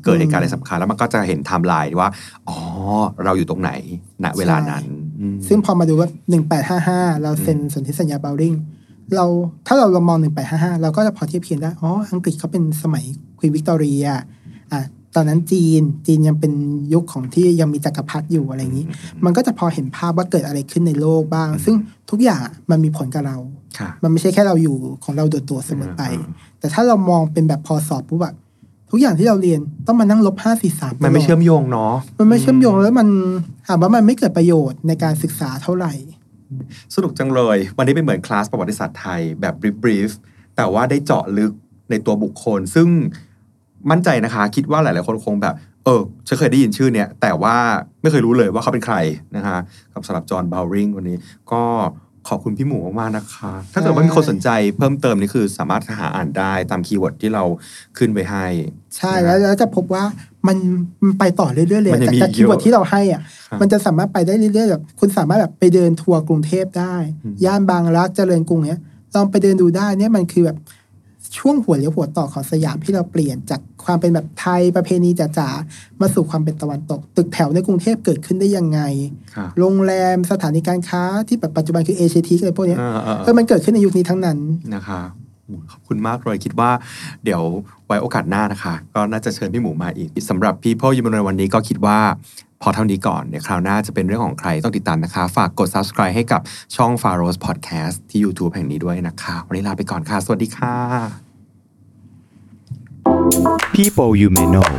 เกิดเหตุการณ์อะไรสำคัญ แล้วมันก็จะเห็นไทม์ไลน์ว่า อ๋อ เราอยู่ตรงไหนณเวลานั้นอืมซึ่งพอมาดูว่าหนึ่งแปดห้าห้าเราเซ็นสนธิสัญญาเบลลิงเราถ้าเราลองมองหนึ่งแปดห้าห้าเราก็จะพอเทียบเคียงได้ อ๋อ อังกฤษเขาเป็นสมัยควีนวิกตอเรียอะ ตอนนั้นจีนจีนยังเป็นยุคของที่ยังมีจักรพรรดิอยู่อะไรอย่างนี้ มันก็จะพอเห็นภาพว่าเกิดอะไรขึ้นในโลกบ้าง ซึ่งทุกอย่างมันมีผลกับเราค่ะมันไม่ใช่แค่เราอยู่ของเราโดดตัวเสมอไปอืมแต่ถ้าเรามองเป็นแบบพอสอบปุ๊บอะทุกอย่างที่เราเรียนต้องมานั่งลบห้าสี่สามมันไม่เชื่อมโยงเนาะมันไม่เชื่อมโยงแล้วมันถามว่ามันไม่เกิดประโยชน์ในการศึกษาเท่าไหร่ สนุกจังเลย วันนี้เป็นเหมือนคลาสประวัติศาสตร์ไทยแบบbrief ๆแต่ว่าได้เจาะลึกในตัวบุคคล ซึ่ง มั่นใจนะคะ คิดว่าหลาย ๆ คนคงแบบ เออฉันเคยได้ยินชื่อเนี้ยแต่ว่าไม่เคยรู้เลยว่าเขาเป็นใครนะคะกับสำหรับจอห์นบาวริงวันนี้ ก็ขอบคุณพี่หมูมากๆนะคะ ถ้าเกิดว่ามีคนสนใจเพิ่มเติมนี่คือสามารถหาอ่านได้ตาม keyword ที่เราขึ้นไว้ให้ ใช่แล้วแล้วจะพบว่ามันมันไปต่อเรื่อยๆเลยมันยังจากมีจากอีก keyword เยอะที่เราให้อะครับมันจะสามารถไปได้เรื่อยๆแบบคุณสามารถแบบไปเดินทัวร์กรุงเทพได้อืมย่านบางรักเจริญกรุงเนี้ยลองไปเดินดูได้เนี่ยมันคือแบบ ช่วงหัวเลี้ยวหัวต่อของสยามที่เราเปลี่ยนจากความเป็นแบบไทยประเพณีจ๋าๆมาสู่ความเป็นตะวันตก ตึกแถวในกรุงเทพเกิดขึ้นได้ยังไงค่ะโรงแรมสถานีการค้าที่แบบปัจจุบันคือเอเชียทีอะไรพวกเนี้ยอ่าๆๆเออมันเกิดขึ้นในยุคนี้ทั้งนั้นนะคะโอ้ ขอบคุณมากเลยคิดว่าเดี๋ยวไว้โอกาสหน้านะคะ ก็น่าจะเชิญพี่หมูมาอีกสำหรับ People ยูมนวันนี้ก็คิดว่าพอเท่านี้ก่อนเดี๋ยคราวหน้าจะเป็นเรื่องของใครต้องติดตามนะคะ ฝากกด subscribe ให้กับช่อง f a r o s Podcast ที่ YouTube แห่งนี้ด้วยนะคะ วันนี้ลาไปก่อนค่ะ สวัสดีค่ะ People you may know